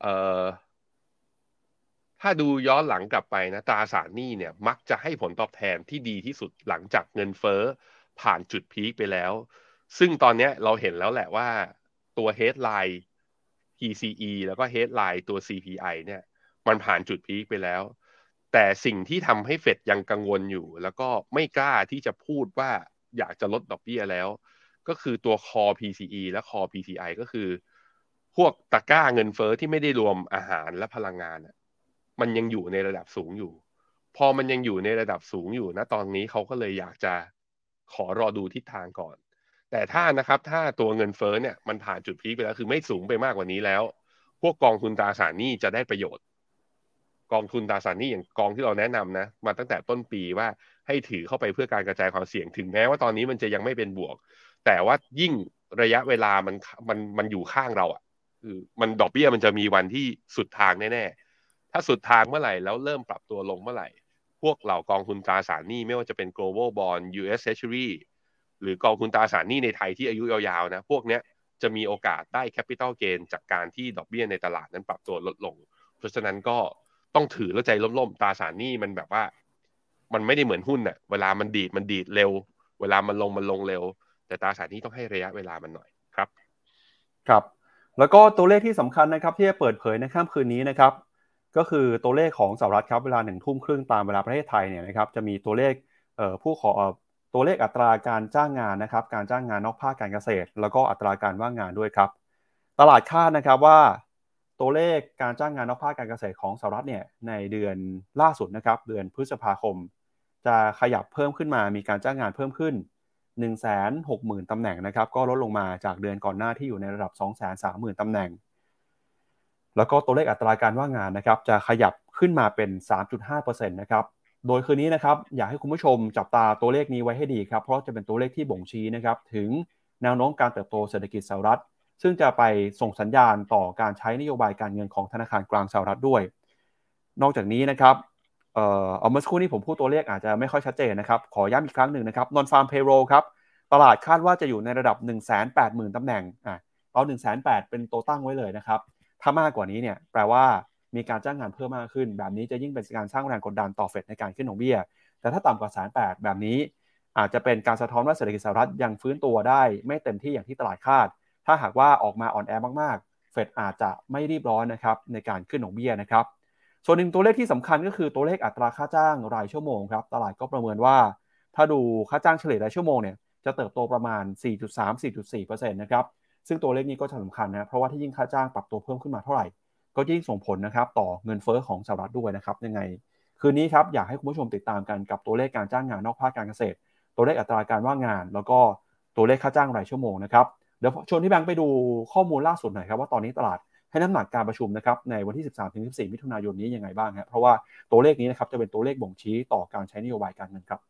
S1: เอ่อถ้าดูย้อนหลังกลับไปนะตราสารหนี้เนี่ยมักจะให้ผลตอบแทนที่ดีที่สุดหลังจากเงินเฟ้อผ่านจุดพีคไปแล้ว ซึ่งตอนนี้เราเห็นแล้วแหละว่าตัว headline PCE แล้วก็ headline ตัว CPI เนี่ยมันผ่านจุดพีคไปแล้ว แต่สิ่งที่ทำให้เฟดยังกังวลอยู่ แล้วก็ไม่กล้าที่จะพูดว่าอยากจะลดดอกเบี้ยแล้ว ก็คือตัว core PCE และ core PCI ก็คือ วกตะกร้าเงินเฟอ้อที่ไม่ได้รวมอาหารและพลังงานมันยังอยู่ในระดับสูงอยู่ พอมันยังอยู่ในระดับสูงอยู่นะตอนนี้เขาก็เลยอยากจะขอรอดูทิศทางก่อน แต่ถ้านะครับถ้าตัวเงินเฟ้อเนี่ยมันผ่านจุดพีคไปแล้วคือไม่สูงไปมากกว่านี้แล้ว พวกกองทุนตราสารหนี้จะได้ประโยชน์ กองทุนตราสารหนี้อย่างกองที่เราแนะนำนะมาตั้งแต่ต้นปีว่าให้ถือเข้าไปเพื่อการกระจายความเสี่ยงถึงแม้ว่าตอนนี้มันจะยังไม่เป็นบวก แต่ว่ายิ่งระยะเวลามันมันมันอยู่ข้างเราอะ่ะ คือมันดอกเบี้ยมันจะมีวันที่สุดทางแน่ๆ ถ้าสุดทางเมื่อไหร่แล้วเริ่มปรับตัวลงเมื่อไหร่ พวกเหล่ากองทุนตราสารหนี้ไม่ว่าจะเป็น global bond US treasury หรือกองทุนตราสารหนี้ในไทยที่อายุยาวๆนะ พวกเนี้ยจะมีโอกาสได้ capital gain จากการที่ดอกเบี้ยในตลาดนั้นปรับตัวลดลง เพราะฉะนั้นก็ต้องถือแล้วใจล่มๆตราสารหนี้มันแบบว่า มันไม่ได้เหมือนหุ้นน่ะ เวลามันดีดมันดีดเร็ว เวลามันลงมันลงเร็ว แต่ตราสารหนี้ต้องให้ระยะเวลามันหน่อยครับ
S2: ครับ แล้วก็ตัวเลขที่สำคัญนะครับที่จะเปิดเผยในค่ำคืนนี้นะครับก็คือตัวเลขของสหรัฐครับเวลาหนึ่งทุ่มครึ่งตามเวลาประเทศไทยเนี่ยนะครับจะมีตัวเลขผู้ขอตัวเลขอัตราการจ้างงานนะครับการจ้างงานนอกภาคการเกษตร แล้วก็อัตราการว่างงานด้วยครับ ตลาดคาดนะครับว่า ตัวเลขการจ้างงานนอกภาคการเกษตรของสหรัฐเนี่ยในเดือนล่าสุดนะครับเดือนพฤษภาคม จะขยับเพิ่มขึ้นมามีการจ้างงานเพิ่มขึ้น 1 6 0 0 0 0 ตำแหน่งนะครับ ก็ลดลงมาจากเดือนก่อนหน้าที่อยู่ในระดับ 2 3 0 0 0 0 ตำแหน่ง แล้วก็ตัวเลขอัตราการว่างงานนะครับ จะขยับขึ้นมาเป็น 3.5%นะครับ โดยคืนนี้นะครับ อยากให้คุณผู้ชมจับตาตัวเลขนี้ไว้ให้ดีครับ เพราะจะเป็นตัวเลขที่บ่งชี้นะครับ ถึงแนวโน้มการเติบโตเศรษฐกิจสหรัฐ ซึ่งจะไปส่งสัญญาณต่อการใช้นโยบายการเงินของธนาคารกลางสหรัฐด้วย นอกจากนี้นะครับ เอ่อเอาเมื่อสักครู่นี้ผมพูดตัวเลขอาจจะไม่ค่อยชัดเจนนะครับ ขอย้ำอีกครั้งหนึ่งนะครับ non farm payroll ครับ ตลาดคาดว่าจะอยู่ในระดับ 180,000ตำแหน่งอะเอา1 8 0 0 0เป็นตัวตั้งไว้เลยนะครับ ถ้ามากกว่านี้เนี่ยแปลว่ามีการจ้างงานเพิ่มมากขึ้น แบบนี้จะยิ่งเป็นการสร้างแรงกดดันต่อเฟดในการขึ้นดอกเบี้ย แต่ถ้าต่ำกว่าแสนแปดแบบนี้ อาจจะเป็นการสะท้อนว่าเศรษฐกิจสหรัฐยังฟื้นตัวได้ ไม่เต็มที่อย่างที่ตลาดคาด ถ้าหากว่าออกมาอ่อนแอมากๆ เฟดอาจจะไม่รีบร้อนนะครับในการขึ้นดอกเบี้ยนะครับ ส่วนหนึ่งตัวเลขที่สำคัญก็คือตัวเลขอัตราค่าจ้างรายชั่วโมงครับ ตลาดก็ประเมินว่า ถ้าดูค่าจ้างเฉลี่ยรายชั่วโมงเนี่ยจะเติบโตประมาณ 4.3-4.4%นะครับ ซึ่งตัวเลขนี้ก็สำคัญนะ เพราะว่าที่ยิ่งค่าจ้างปรับตัวเพิ่มขึ้นมาเท่าไหร่ ก็ยิ่งส่งผลนะครับต่อเงินเฟอ้อของสหรัฐด้วยนะครับ ยังไง คืนนี้ครับอยากให้คุณผู้ชมติดตามกันกับตัวเลขการจ้างงานนอกภาคการเกษตร ตัวเลขอัตราการว่างงาน แล้วก็ตัวเลขค่าจ้างรายชั่วโมงนะครับ เดี๋ยวชวนที่แบงค์ไปดูข้อมูลล่าสุดหน่อยครับว่าตอนนี้ตลาด ให้น้ำหนักการประชุมนะครับในวันที่ 13-14 มิถุนายนนี้ยังไงบ้างครับเพราะว่าตัวเลขนี้นะครับจะเป็นตัวเลขบ่งชี้ต่อการใช้นโยบายการเงินครับ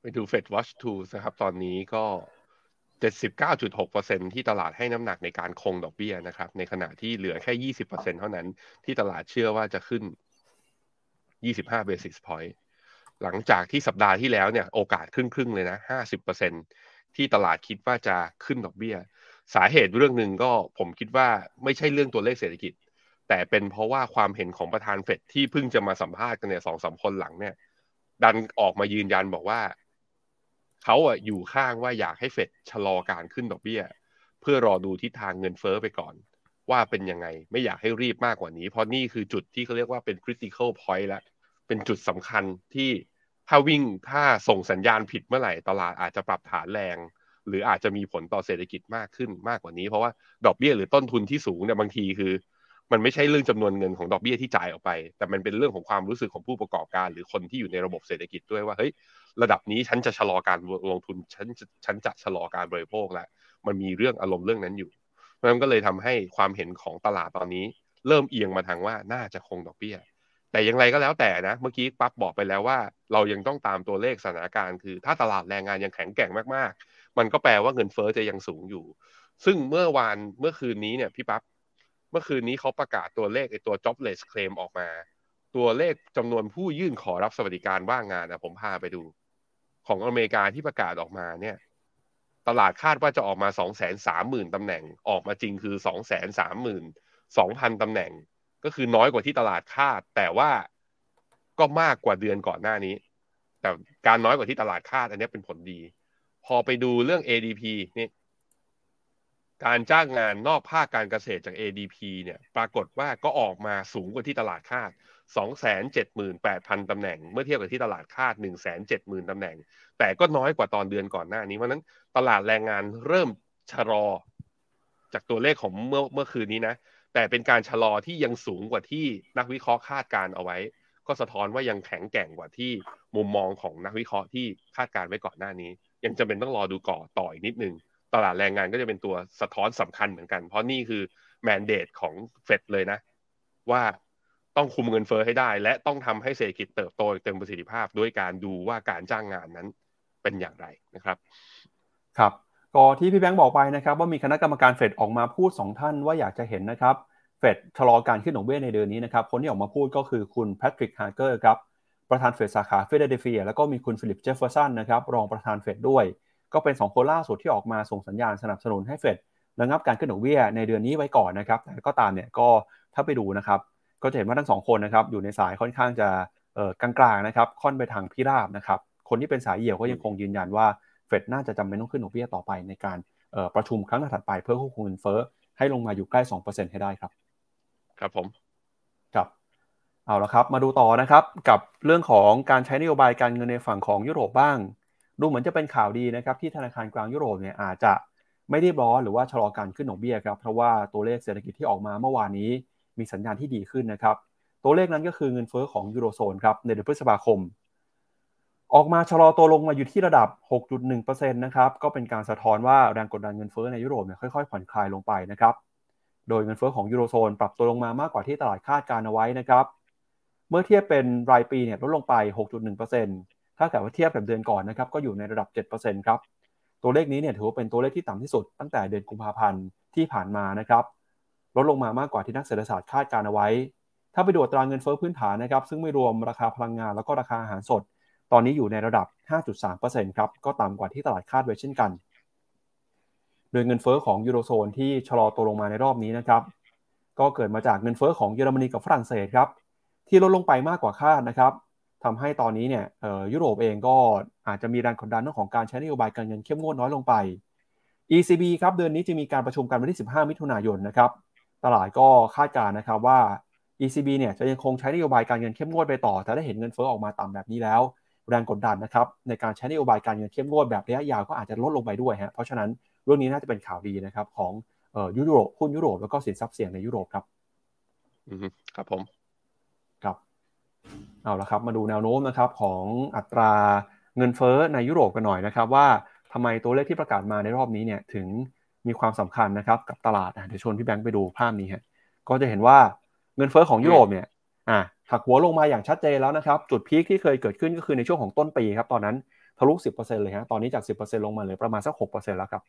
S1: ไปดู Fed Watch Tools นะครับ ตอนนี้ก็ 79.6%ที่ตลาดให้น้ำหนักในการคงดอกเบี้ยนะครับ ในขณะที่เหลือแค่ 20%เท่านั้นที่ตลาดเชื่อว่าจะขึ้น 25 basis point หลังจากที่สัปดาห์ที่แล้วเนี่ยโอกาสครึ่งครึ่งเลยนะ 50%ที่ตลาดคิดว่าจะขึ้นดอกเบี้ย สาเหตุเรื่องหนึ่งก็ผมคิดว่าไม่ใช่เรื่องตัวเลขเศรษฐกิจ แต่เป็นเพราะว่าความเห็นของประธานเฟดที่เพิ่งจะมาสัมภาษณ์กันเนี่ยสองสามคนหลังเนี่ย ดันออกมายืนยันบอกว่าเขาอะอยู่ข้างว่าอยากให้เฟดชะลอการขึ้นดอกเบี้ย เพื่อรอดูทิศทางเงินเฟอ้อไปก่อน ว่าเป็นยังไงไม่อยากให้รีบมากกว่านี้ เพราะนี่คือจุดที่เขาเรียกว่าเป็น critical point แล้วเป็นจุดสำคัญที่ถ้าวิ่งถ้าส่งสัญญาณผิดเมื่อไหร่ตลาดอาจจะปรับฐานแรง หรืออาจจะมีผลต่อเศรษฐกิจมากขึ้นมากกว่านี้ เพราะว่าดอกเบี้ยหรือต้นทุนที่สูงเนี่ยบางทีคือ มันไม่ใช่เรื่องจำนวนเงินของดอกเบี้ยที่จ่ายออกไป แต่มันเป็นเรื่องของความรู้สึกของผู้ประกอบการ หรือคนที่อยู่ในระบบเศรษฐกิจด้วยว่าเฮ้ยระดับนี้ฉันจะชะลอการลงทุนฉันฉันจะชะลอการบริโภคแล้วมันมีเรื่องอารมณ์เรื่องนั้นอยู่เพราะนั้นก็เลยทำให้ความเห็นของตลาดตอนนี้ เริ่มเอียงมาทางว่าน่าจะคงดอกเบี้ย แต่อย่างไรก็แล้วแต่นะ เมื่อกี้ปั๊บบอกไปแล้วว่า เรายังต้องตามตัวเลขสถานการณ์คือ ถ้าตลาดแรงงานยังแข็งแกร่งมากๆ มันก็แปลว่าเงินเฟอ้อจะยังสูงอยู่ ซึ่งเมื่อวานเมื่อคืนนี้เนี่ยพี่ปั๊บเมื่อคืนนี้เขาประกาศตัวเลขไอ้ตัว jobless claim ออกมา ตัวเลขจำนวนผู้ยื่นขอรับสวัสดิการว่างงานนะผมพาไปดู ของอเมริกาที่ประกาศออกมาเนี่ย ตลาดคาดว่าจะออกมา2 3 0 0 0 0ตำแหน่งออกมาจริงคือ2 3 2 0 0 0ตำแหน่ง ก็คือน้อยกว่าที่ตลาดคาด แต่ว่าก็มากกว่าเดือนก่อนหน้านี้ แต่การน้อยกว่าที่ตลาดคาดอันนี้เป็นผลดี พอไปดูเรื่อง ADP นี่การจ้างงานนอกภาคการเกษตรจาก ADP เนี่ย ปรากฏว่าก็ออกมาสูงกว่าที่ตลาดคาด 278,000 ตำแหน่ง เมื่อเทียบกับที่ตลาดคาด 170,000 ตำแหน่ง แต่ก็น้อยกว่าตอนเดือนก่อนหน้านี้ เพราะนั้นตลาดแรงงานเริ่มชะลอ จากตัวเลขของเมื่อเมื่อคืนนี้นะ แต่เป็นการชะลอที่ยังสูงกว่าที่นักวิเคราะห์คาดการเอาไว้ ก็สะท้อนว่ายังแข็งแกร่งกว่าที่มุมมองของนักวิเคราะห์ที่คาดการไว้ก่อนหน้านี้ ยังจำเป็นต้องรอดูก่อต่ออีกนิดนึง ตลาดแรงงานก็จะเป็นตัวสะท้อนสำคัญเหมือนกัน เพราะนี่คือ mandate ของเฟดเลยนะ ว่าต้องคุมเงินเฟ้อให้ได้ และต้องทำให้เศรษฐกิจเติบโตเต็มประสิทธิภาพ ด้วยการดูว่าการจ้างงานนั้นเป็นอย่างไรนะครับ
S2: ครับก็ที่พี่แบงค์บอกไปนะครับว่ามีคณะกรรมการเฟดออกมาพูด 2 ท่านว่าอยากจะเห็นนะครับเฟดชะลอการขึ้นดอกเบี้ยในเดือนนี้นะครับคนที่ออกมาพูดก็คือคุณแพทริกฮาร์เกอร์ครับ ประธานเฟดสาขาฟิลาเดลเฟียแล้วก็มีคุณฟิลิปเจฟเฟอร์สันนะครับรองประธานเฟดด้วย ก็เป็น 2 คนล่าสุดที่ออกมาส่งสัญญาณสนับสนุนให้เฟดระงับการขึ้นดอกเบี้ยในเดือนนี้ไว้ก่อนนะครับแต่ก็ตามเนี่ยก็ถ้าไปดูนะครับก็จะเห็นว่าทั้งสองคนนะครับอยู่ในสายค่อนข้างจะกลางๆนะครับค่อนไปทางพิราบนะครับคนที่เป็นสายเหี่ยวก็ยังคงยืนยันว่าเฟดน่าจะจำเป็นต้องขึ้นดอกเบี้ยต่อไปในการประชุมครั้งถัดไปเพื่อควบคุมเงินเฟ้อให้ลงมาอยู่ใกล้ 2%ให้ได้ครับ
S1: ครับผม
S2: ครับ เอาละครับมาดูต่อนะครับกับเรื่องของการใช้นโยบายการเงินในฝั่งของยุโรปบ้าง ดูเหมือนจะเป็นข่าวดีนะครับที่ธนาคารกลางยุโรปเนี่ยอาจจะไม่ได้ร้อนหรือว่าชะลอการขึ้นดอกเบี้ยครับเพราะว่าตัวเลขเศรษฐกิจที่ออกมาเมื่อวานนี้มีสัญญาณที่ดีขึ้นนะครับตัวเลขนั้นก็คือเงินเฟอ้อของยูโรโซนครับในเดือนพฤษภาคม ออกมาชะลอตัวลงมาอยู่ที่ระดับ 6.1%นะครับก็เป็นการสะท้อนว่าแรงกดดันเงินเฟอ้อในยุโรปเนี่ยค่อยๆ ผ่อนคลายลงไปนะครับโดยเงินเฟอ้อของยูโรโซนปรับตัวลงมามากกว่าที่ตลาดคาดการเอาไว้นะครับ มื่อเทียบเป็นรายปีเนี่ยลดลงไป 6.1%ถ้าเกิดว่าเทียบกับเดือนก่อนนะครับก็อยู่ในระดับ 7%ครับ ตัวเลขนี้เนี่ยถือว่าเป็นตัวเลขที่ต่ำที่สุดตั้งแต่เดือนกุมภาพันธ์ที่ผ่านมานะครับลดลงมามากกว่าที่นักเศรษฐศาสตร์คาดการเอาไว้ ถ้าไปดูตราเงินเฟ้อพื้นฐานนะครับ ซึ่งไม่รวมราคาพลังงานแล้วก็ราคาอาหารสด ตอนนี้อยู่ในระดับ 5.3%ครับ ก็ต่ำกว่าที่ตลาดคาดไว้เช่นกัน โดยเงินเฟ้อของยูโรโซนที่ชะลอตัวลงมาในรอบนี้นะครับ ก็เกิดมาจากเงินเฟ้อของเยอรมนีกับฝรั่งเศสครับ ที่ลดลงไปมากกว่าคาดนะครับทำให้ตอนนี้เนี่ยยุโรปเองก็อาจจะมีแรงกดดันเรื่องของการใช้นโยบายการเงินเข้มงวดน้อยลงไป ECB ครับเดือนนี้จะมีการประชุมกันวันที่ 15 มิถุนายนนะครับตลาดก็คาดการณ์นะครับว่า ECB เนี่ยจะยังคงใช้นโยบายการเงินเข้มงวดไปต่อ แต่ถ้เห็นเงินเฟ้อออกมาต่ำแบบนี้แล้ว แรงกดดันนะครับในการใช้นโยบายการเงินเข้มงวดแบบระยะยาวก็อาจจะลดลงไปด้วยฮะเพราะฉะนั้นเรื่องนี้น่าจะเป็นข่าวดีนะครับของยุโรปหุ้นยุโรปแล้วก็สินทรัพย์เสี่ยงในยุโรปครับ
S1: อืมครับผม
S2: เอาละครับมาดูแนวโน้มนะครับของอัตราเงินเฟ้อในยุโรปกันหน่อยนะครับว่าทำไมตัวเลขที่ประกาศมาในรอบนี้เนี่ยถึงมีความสำคัญนะครับกับตลาดเดี๋ยวชวนพี่แบงค์ไปดูภาพนี้ฮะก็จะเห็นว่าเงินเฟ้อของยุโรปเนี่ยอ่าหักหัวลงมาอย่างชัดเจนแล้วนะครับ จุดพีคที่เคยเกิดขึ้นก็คือในช่วงของต้นปีครับ ตอนนั้นทะลุสิบเปอร์เซ็นต์เลยฮะตอนนี้จากสิบเปอร์เซ็นต์ลงมาเหลือประมาณสักหกเปอร์เซ็นแล้วครับ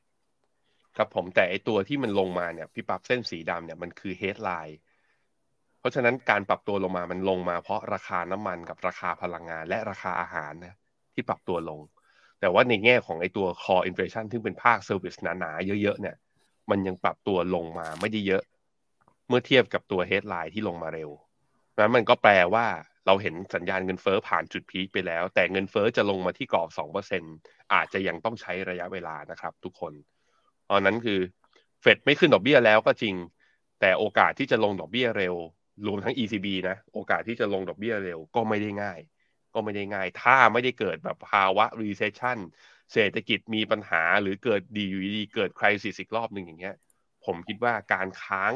S1: ครับผมแต่ไอตัวที่มันลงมาเนี่ยพี่ปั๊บเส้นสีดำเนี่ยมันคือ headline เพราะฉะนั้นการปรับตัวลงมามันลงมาเพราะราคาน้ำมันกับราคาพลังงาน และราคาอาหารนะที่ปรับตัวลง แต่ว่าในแง่ของไอตัว core inflation ที่เป็นภาค service หนาๆเยอะๆเนี่ย มันยังปรับตัวลงมาไม่ได้เยอะ เมื่อเทียบกับตัว headline ที่ลงมาเร็วนั้นมันก็แปลว่าเราเห็นสัญญาณเงินเฟอ้อผ่านจุดพีคไปแล้ว แต่เงินเฟอ้อจะลงมาที่กรอบสองเปอร์เซ็นอาจจะยังต้องใช้ระยะเวลานะครับ ทุกคนเพราะนั้นคือเฟดไม่ขึ้นดอกเบี้ยแล้วก็จริง แต่โอกาสที่จะลงดอกเบี้ยเร็ว รวมทั้ง ECB นะโอกาสที่จะลงดอกเบี้ยเร็วก็ไม่ได้ง่าย ก็ไม่ได้ง่าย ถ้าไม่ได้เกิดแบบภาวะ recession เศรษฐกิจมีปัญหาหรือเกิดดีอยู่ดีเกิดคริสิสอีกรอบหนึ่งอย่างเงี้ย ผมคิดว่าการค้าง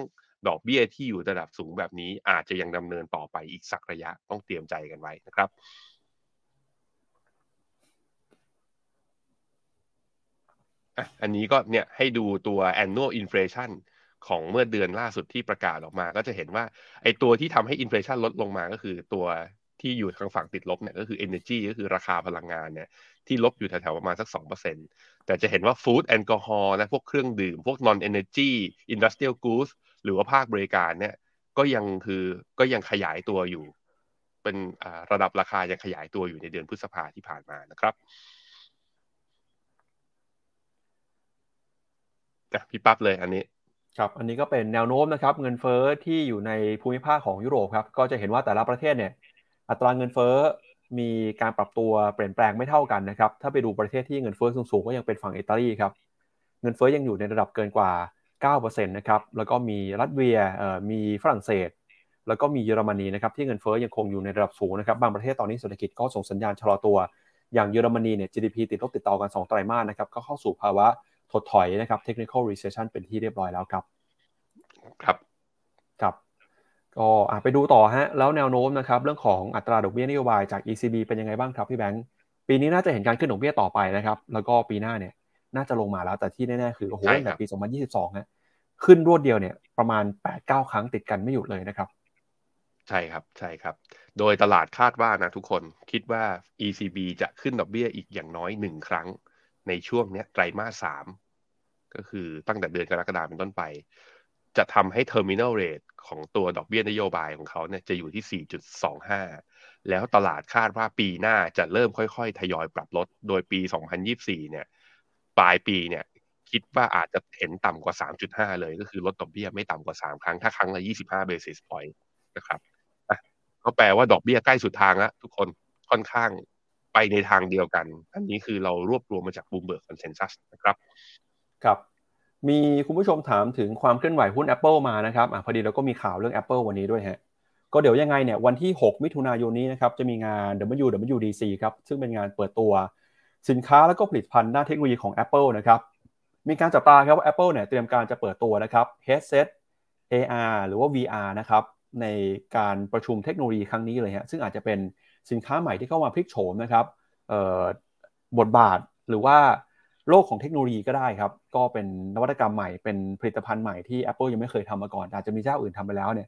S1: ดอกเบี้ยที่อยู่ระดับสูงแบบนี้อาจจะยังดำเนินต่อไปอีกสักระยะต้องเตรียมใจกันไว้นะครับอันนี้ก็เนี่ยให้ดูตัว annual inflation ของเมื่อเดือนล่าสุดที่ประกาศออกมา ก็จะเห็นว่าไอตัวที่ทำให้ inflation ลดลงมาก็คือตัวที่อยู่ทางฝั่งติดลบเนี่ยก็คือ energy ก็คือราคาพลังงานเนี่ยที่ลบอยู่แถวๆประมาณสัก 2%แต่จะเห็นว่า food แอลกอฮอล์นะพวกเครื่องดื่ม พวก non energy industrial goods หรือว่าภาคบริการเนี่ยก็ยังคือก็ยังขยายตัวอยู่ เป็นระดับราคายังขยายตัวอยู่ในเดือนพฤษภาที่ผ่านมานะครับพี่ปั๊บเลยอันนี้
S2: ครับอันนี้ก็เป็นแนวโน้มนะครับเงินเฟ้อที่อยู่ในภูมิภาคของยุโรปครับก็จะเห็นว่าแต่ละประเทศเนี่ยอัตราเงินเฟ้อมีการปรับตัวเปลี่ยนแปลงไม่เท่ากันนะครับถ้าไปดูประเทศที่เงินเฟ้อสูงๆก็ยังเป็นฝั่งอิตาลีครับเงินเฟ้อยังอยู่ในระดับเกินกว่า 9%นะครับแล้วก็มีรัสเซียเอ่อมีฝรั่งเศส แล้วก็มีเยอรมนีนะครับที่เงินเฟ้อยังคงอยู่ในระดับสูงนะครับบางประเทศตอนนี้เศรษฐกิจก็ส่งสัญญาณชะลอตัว อย่างเยอรมนีเนี่ย GDP ติดลบติดต่อกัน2ไตรมาสนะครับก็เข้าสู่ภาวะ ถดถอยนะครับ technical recession เป็นที่เรียบร้อยแล้วครับ
S1: ครับ
S2: ครับ ก็ไปดูต่อฮะ แล้วแนวโน้มนะครับ เรื่องของอัตราดอกเบี้ยนโยบายจาก ECB เป็นยังไงบ้างครับพี่แบงค์ปีนี้น่าจะเห็นการขึ้นดอกเบี้ยต่อไปนะครับ แล้วก็ปีหน้าเนี่ย น่าจะลงมาแล้วแต่ที่แน่ๆคือโอ้โหตั้งแต่ปี 2022ฮะขึ้นรวดเดียวเนี่ยประมาณ 8-9 ครั้งติดกันไม่หยุดเลยนะครับ
S1: ใช่ครับใช่ครับ โดยตลาดคาดว่านะทุกคนคิดว่า ECB จะขึ้นดอกเบี้ยอีกอย่างน้อยหนึ่งครั้ง ในช่วงนี้ไตรมาสสามก็คือตั้งแต่เดือนกรกฎาคมเป็นต้นไป จะทำให้ terminal rate ของตัวดอกเบี้ยนโยบายของเขาเนี่ยจะอยู่ที่ 4.25 แล้วตลาดคาดว่าปีหน้าจะเริ่มค่อยๆ ทยอยปรับลด โดยปี 2024 เนี่ยปลายปีเนี่ยคิดว่าอาจจะเห็นต่ำกว่า 3.5 เลยก็คือลดดอกเบี้ยไม่ต่ำกว่า 3 ครั้ง ถ้าครั้งละ 25 basis point นะครับก็แปลว่าดอกเบี้ยใกล้สุดทางแล้วทุกคนค่อนข้าง ในทางเดียวกัน อันนี้คือเรารวบรวมมาจาก Bloomberg Consensus นะครับ
S2: ครับ มีคุณผู้ชมถามถึงความเคลื่อนไหวหุ้น Apple มานะครับอพอดีเราก็มีข่าวเรื่อง Apple วันนี้ด้วยฮะก็เดี๋ยวยังไงเนี่ยวันที่ 6 มิถุนายนนี้นะครับจะมีงาน WWDC ครับซึ่งเป็นงานเปิดตัว สินค้าแล้วก็ผลิตภัณฑ์ด้านเทคโนโลยีของ Apple นะครับมีการจับตาครับว่า Apple เนี่ยเตรียมการจะเปิดตัวนะครับ headset AR หรือว่า VR นะครับในการประชุมเทคโนโลยีครั้งนี้เลยฮะซึ่งอาจจะเป็น สินค้าใหม่ที่เข้ามาพลิกโฉมนะครับบทบาทหรือว่าโลกของเทคโนโลยีก็ได้ครับ ก็เป็นนวัตกรรมใหม่เป็นผลิตภัณฑ์ใหม่ที่ Apple ยังไม่เคยทำมาก่อน อาจจะมีเจ้าอื่นทำไปแล้วเนี่ย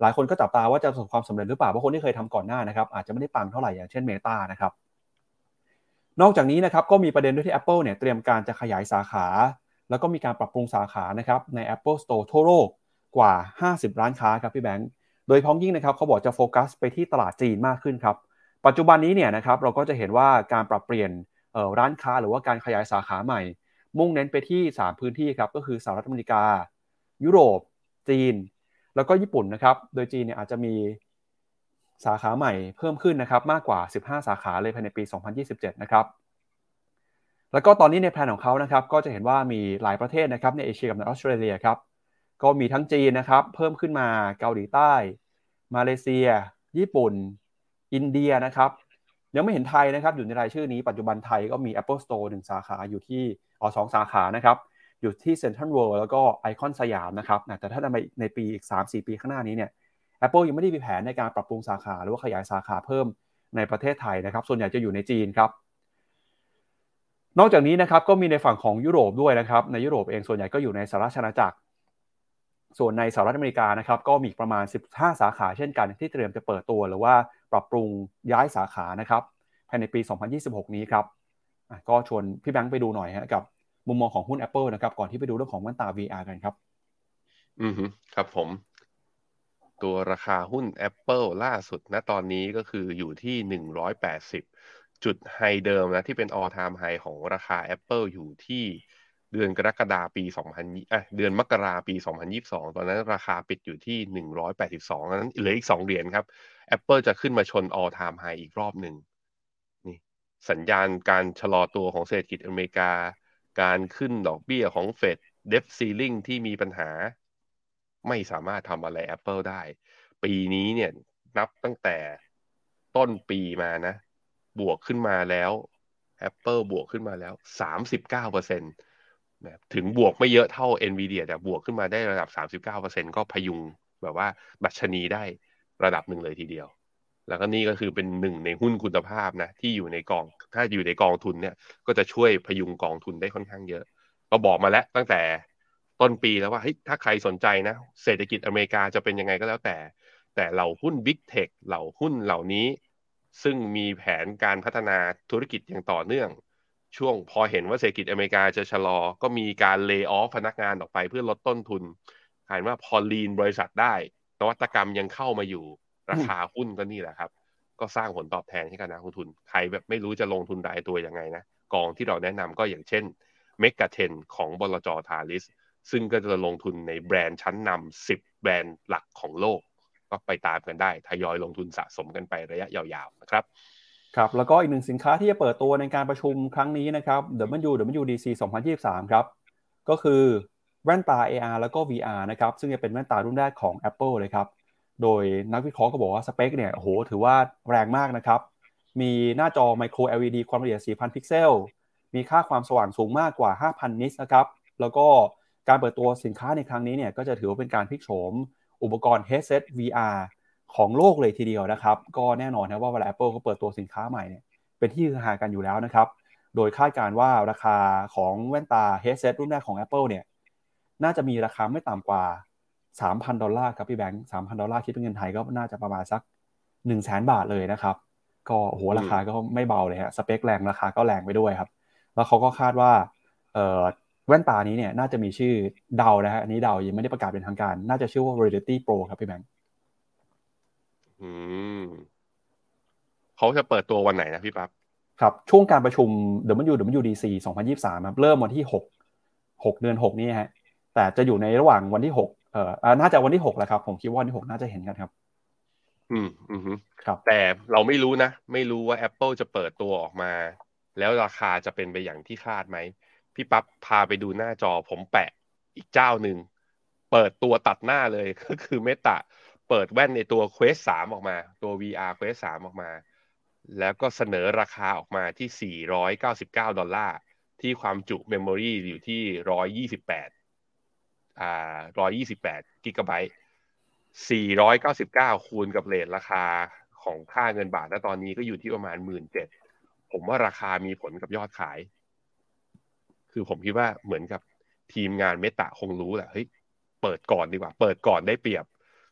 S2: หลายคนก็จับตาว่าจะประสบความสำเร็จหรือเปล่าเพราะคนที่เคยทำก่อนหน้านะครับอาจจะไม่ได้ปังเท่าไหร่อย่างเช่น Meta นะครับนอกจากนี้นะครับก็มีประเด็นด้วยที่ Apple เนี่ยเตรียมการจะขยายสาขา แล้วก็มีการปรับปรุงสาขานะครับใน Apple Store ทั่วโลกกว่า 50 ร้านค้าครับพี่แบงค์ โดยพ้องยิ่งนะครับเขาบอกจะโฟกัสไปที่ตลาดจีนมากขึ้นครับ ปัจจุบันนี้เนี่ยนะครับเราก็จะเห็นว่าการปรับเปลี่ยนร้านค้าหรือว่าการขยายสาขาใหม่ มุ่งเน้นไปที่ 3 พื้นที่ครับก็คือสหรัฐอเมริกา ยุโรป จีน แล้วก็ญี่ปุ่นนะครับ โดยจีนเนี่ยอาจจะมีสาขาใหม่เพิ่มขึ้นนะครับมากกว่า 15 สาขาเลยภายในปี 2027 นะครับแล้วก็ตอนนี้ในแผนของเขานะครับก็จะเห็นว่ามีหลายประเทศนะครับในเอเชียกับในออสเตรเลียครับ ก็มีทั้งจีนนะครับ เพิ่มขึ้นมาเกาหลีใต้ มาเลเซีย ญี่ปุ่น อินเดียนะครับยังไม่เห็นไทยนะครับ อยู่ในรายชื่อนี้ปัจจุบันไทยก็มี Apple Store 1สาขาอยู่ที่อ๋อสสาขานะครับ อยู่ที่เซ็นทรัลเวิลด์แล้วก็ไอคอนสยามนะครับแต่ถ้าในในปีอีก 3-4 ปีข้างหน้านี้เนี่ย Apple ยังไม่ได้มีแผนในการปรับปรุงสาขาหรือว่าขยายสาขาเพิ่มในประเทศไทยนะครับ ส่วนใหญ่จะอยู่ในจีนครับนอกจากนี้นะครับก็มีในฝั่งของยุโรปด้วยนะครับ ในยุโรปเองส่วนใหญ่ก็อยู่ในสหรัฐอาณาจักร ส่วนในสหรัฐอเมริกานะครับก็มีประมาณ 15 สาขาเช่นกันที่เตรียมจะเปิดตัว หรือว่าปรับปรุงย้ายสาขานะครับภายในปี 2026 นี้ครับก็ชวนพี่แบงค์ไปดูหน่อยฮะกับมุมมองของหุ้น Apple นะครับก่อนที่ไปดูเรื่องของแว่นตา VR กันครับ
S1: อืมครับผม ตัวราคาหุ้น Apple ล่าสุดณตอนนี้ก็คืออยู่ที่ 180 จุดไฮเดิมนะที่เป็น all time high ของราคา Apple อยู่ที่ เดือนกรกฎาปี2000อะเดือนมกราปี 2022 ตอนนั้นราคาปิดอยู่ที่ 182นั้นเหลืออีก 2 เหรียญครับ Apple จะขึ้นมาชน all time high อีกรอบหนึ่งนี่สัญญาณการชะลอตัวของเศรษฐกิจอเมริกา การขึ้นดอกเบี้ยของเฟดเดฟซีลิงที่มีปัญหา ไม่สามารถทำอะไร Apple ได้ ปีนี้เนี่ยนับตั้งแต่ต้นปีมานะ บวกขึ้นมาแล้ว Apple บวกขึ้นมาแล้ว 39%เปอร์เซ็นต์ะถึงบวกไม่เยอะเท่า NVIDIA แต่บวกขึ้นมาได้ระดับ 39%ก็พยุงแบบว่าบัชนีได้ระดับหนึ่งเลยทีเดียว แล้วก็นี่ก็คือเป็นหนึ่งในหุ้นคุณภาพนะที่อยู่ในกอง ถ้าอยู่ในกองทุนเนี่ย ก็จะช่วยพยุงกองทุนได้ค่อนข้างเยอะ ก็บอกมาแล้วตั้งแต่ต้นปีแล้วว่าเฮ้ยถ้าใครสนใจนะ เศรษฐกิจอเมริกาจะเป็นยังไงก็แล้วแต่ แต่เหล่าหุ้น Big Tech เหล่าหุ้นเหล่านี้ ซึ่งมีแผนการพัฒนาธุรกิจอย่างต่อเนื่อง ช่วงพอเห็นว่าเศรษฐกิจอเมริกาจะชะลอ ก็มีการเลิกออฟพนักงานออกไปเพื่อลดต้นทุนเห็นว่าพอลีนบริษัทได้ นวัตกรรมยังเข้ามาอยู่ ราคาหุ้นก็นี่แหละครับ ก็สร้างผลตอบแทนให้กับนักลงทุน ใครแบบไม่รู้จะลงทุนรายตัวยังไงนะ กองที่เราแนะนำก็อย่างเช่นเมกะเทนของบลจทาริสซึ่งก็จะลงทุนในแบรนด์ชั้นนำ10แบรนด์หลักของโลก ก็ไปตามกันได้ ทยอยลงทุนสะสมกันไประยะยาวๆนะครับ
S2: ครับแล้วก็อีกหนึ่งสินค้าที่จะเปิดตัวในการประชุมครั้งนี้นะครับ WWDC 2023 ครับ ก็คือแว่นตา AR แล้วก็ VR นะครับ ซึ่งจะเป็นแว่นตารุ่นแรกของ Apple เลยครับ โดยนักวิเคราะห์ก็บอกว่าสเปคเนี่ยโอ้โหถือว่าแรงมากนะครับ มีหน้าจอ Micro LED ความละเอียด 4,000 พิกเซล มีค่าความสว่างสูงมากกว่า 5,000 นิตนะครับ แล้วก็การเปิดตัวสินค้าในครั้งนี้เนี่ยก็จะถือว่าเป็นการพลิกโฉมอุปกรณ์ headset VR ของโลกเลยทีเดียวนะครับ ก็แน่นอนนะว่าเวลา Apple ก็เปิดตัวสินค้าใหม่เนี่ยเป็นที่ฮือฮากันอยู่แล้วนะครับ โดยคาดการว่าราคาของแว่นตา headset รุ่นแรกของ Apple เนี่ยน่าจะมีราคาไม่ต่ำกว่า 3,000 ดอลลาร์ครับพี่แบงค์3,000 ดอลลาร์คิดเป็นเงินไทยก็น่าจะประมาณสัก 100,000 บาทเลยนะครับ ก็โอ้โหราคาก็ไม่เบาเลยฮะสเปคแรงราคาก็แรงไปด้วยครับ แล้วเขาก็คาดว่าแว่นตานี้เนี่ยน่าจะมีชื่อเดานะฮะอันนี้เดายังไม่ได้ประกาศเป็นทางการ น่าจะชื่อว่า Reality Pro ครับพี่แบงค์
S1: อืมเขาจะเปิดตัววันไหนนะพี่ปั๊บ
S2: ครับ ช่วงการประชุม WWDC 2023ครับเริ่มวันที่ 6 6 เดือน 6 นี้ฮะ แต่จะอยู่ในระหว่างวันที่ 6 เอ่ออ่าน่าจะวันที่ 6แหละครับ ผมคิดว่าวันที่ 6 น่าจะเห็นกันครับ
S1: อืม อืมฮึ
S2: ครับ
S1: แต่เราไม่รู้นะ ไม่รู้ว่า Apple จะเปิดตัวออกมา แล้วราคาจะเป็นไปอย่างที่คาดไหม พี่ปั๊บพาไปดูหน้าจอผมแปะอีกเจ้าหนึ่ง เปิดตัวตัดหน้าเลยก็คือเมตา เปิดแว่นในตัว Quest 3 ออกมา ตัว VR Quest 3 ออกมา แล้วก็เสนอราคาออกมาที่ 499 ดอลลาร์ ที่ความจุเมมโมรีอยู่ที่ 128 อ่า 128 กิกะไบต์499 คูณกับเรทราคาของค่าเงินบาทณตอนนี้ก็อยู่ที่ประมาณ 17,000 ผมว่าราคามีผลกับยอดขาย คือผมคิดว่าเหมือนกับทีมงาน Meta คงรู้แหละเฮ้ยเปิดก่อนดีกว่า เปิดก่อนได้เปรียบ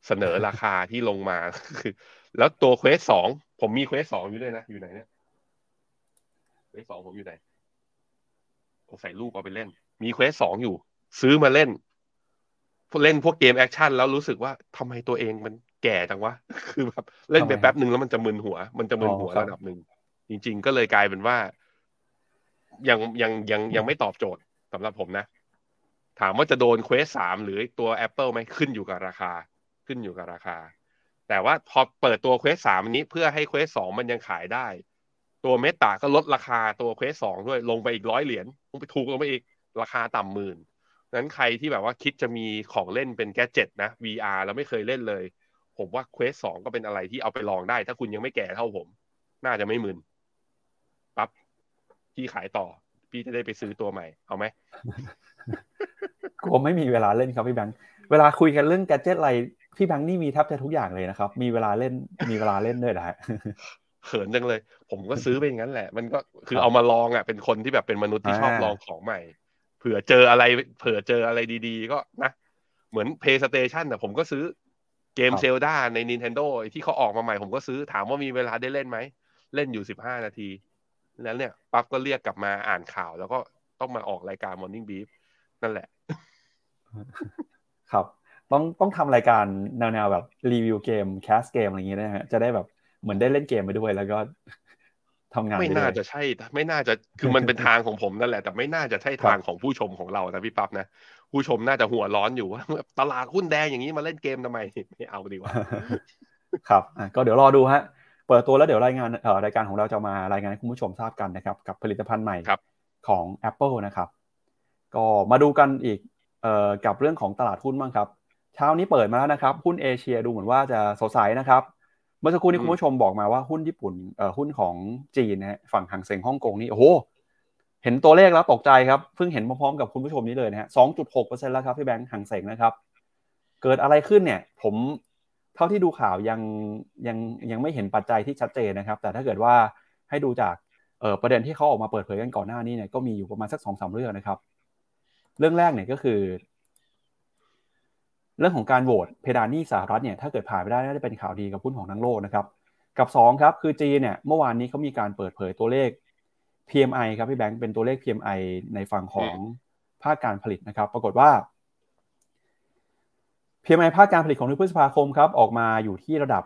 S1: เสนอราคาที่ลงมาคือแล้วตัว Quest สองผมมี Quest สองอยู่ด้วยนะ อยู่ไหนเนี่ย Quest สองผมอยู่ไหนผมใส่รูปเอาไปเล่น มี Quest สองอยู่ ซื้อมาเล่น เล่นพวกเกม action แล้วรู้สึกว่าทำไมตัวเองมันแก่จังวะ คือแบบเล่นไปแป๊บหนึ่งแล้วมันจะมึนหัว มันจะมึนหัวระดับหนึ่ง จริง ๆ ก็เลยกลายเป็นว่า ยังยังยังยังไม่ตอบโจทย์สำหรับผมนะ ถามว่าจะโดน Quest สามหรือตัว Apple ไหมขึ้นอยู่กับราคา ขึ้นอยู่กับราคา แต่ว่าพอเปิดตัว Quest สามนี้เพื่อให้ Quest สองมันยังขายได้ ตัว Meta ก็ลดราคาตัว Quest สองด้วยลงไปอีกร้อยเหรียญลงไปถูกลงไปอีกราคาต่ำหมื่นนั้นใครที่แบบว่าคิดจะมีของเล่นเป็น gadget นะ VR แล้วไม่เคยเล่นเลย ผมว่าเควสสองก็เป็นอะไรที่เอาไปลองได้ ถ้าคุณยังไม่แก่เท่าผม น่าจะไม่มึนปั๊บพี่ขายต่อ พี่จะได้ไปซื้อตัวใหม่ เอาไหม
S2: กลัวไม่มีเวลาเล่นครับพี่แบงค์เวลาคุยกันเรื่องแกดเจิตอะไร พี่แบงค์นี่มีแทบจะทุกอย่างเลยนะครับ มีเวลาเล่นมีเวลาเล่นด้วยนะฮะ
S1: เขินจังเลย ผมก็ซื้อไปอย่างนั้นแหละ มันก็คือ
S2: ครับ
S1: เอามาลองอะเป็นคนที่แบบเป็นมนุษย์ที่ชอบ
S2: อ่า
S1: ลองของใหม่ เผื่อเจออะไร เผื่อเจออะไรดี ๆ ก็นะ เหมือน PlayStation อะผมก็ซื้อเกม
S2: ครับ
S1: เซลดาใน Nintendo ที่เขาออกมาใหม่ ผมก็ซื้อถามว่ามีเวลาได้เล่นไหม เล่นอยู่สิบห้านาที แล้วเนี่ยปั๊บก็เรียกกลับมาอ่านข่าว แล้วก็ต้องมาออกรายการ Morning Beef นั่นแหละ
S2: ครับ ต้องต้องทำรายการแนวๆแบบรีวิวเกมแคสเกมอะไรอย่างเงี้ยนะฮะจะได้แบบเหมือนได้เล่นเกมไปด้วยแล้วก็ทำงาน
S1: ไม่
S2: ปด้วย
S1: น่าจะใช่ ไม่น่าจะคือมันเป็นทางของผมนั่นแหละ แต่ไม่น่าจะใช่
S2: ครับ
S1: ทางของผู้ชมของเรานะพี่ปั๊บนะผู้ชมน่าจะหัวร้อนอยู่ว่าตลาดหุ้นแดงอย่างนี้มาเล่นเกมทำไมไม่เอาดีกว่า
S2: ครับอะก็เดี๋ยวรอดูฮะเปิดตัวแล้วเดี๋ยวรายงานเอ่อรายการของเราจะมารายงานให้คุณผู้ชมทราบกันนะครับ กับผลิตภัณฑ์ใหม่
S1: ครับ
S2: ของ Apple นะครับ ก็มาดูกันอีกเอ่อกับเรื่องของตลาดหุ้นบ้างครับ เช้านี้เปิดมาแล้วนะครับ หุ้นเอเชียดูเหมือนว่าจะสดใสนะครับ เมื่อสักครู่นี้
S1: อืม
S2: คุณผู้ชมบอกมาว่าหุ้นญี่ปุ่นเอ่อหุ้นของจีนนะฮะฝั่งหางเซ็งฮ่องกงนี่โอ้โหเห็นตัวเลขแล้วตกใจครับเพิ่งเห็นพร้อมๆกับคุณผู้ชมนี้เลยนะฮะสองจุดหกเปอร์เซ็นต์แล้วครับพี่แบงค์ห่างเสงนะครับ เกิดอะไรขึ้นเนี่ย ผมเท่าที่ดูข่าวยังยังยังไม่เห็นปัจจัยที่ชัดเจนนะครับ แต่ถ้าเกิดว่าให้ดูจากเออประเด็นที่เขาออกมาเปิดเผยกันก่อนหน้านี้เนี่ยก็มีอยู่ประมาณสักสองสามเรื่องนะครับ เรื่องแรกเนี่ยก็คือ เรื่องของการโหวตเพดานหนี้สหรัฐเนี่ยถ้าเกิดผ่านไปได้น่าจะเป็นข่าวดีกับหุ้นของทั้งโลกนะครับกับ2ครับคือจีนเนี่ยเมื่อวานนี้เขามีการเปิดเผยตัวเลข PMI ครับพี่แบงค์เป็นตัวเลข PMI ในฝั่งของภาคการผลิตนะครับ ปรากฏว่า PMI ภาคการผลิตของเดือนพฤษภาคมครับออกมาอยู่ที่ระดับ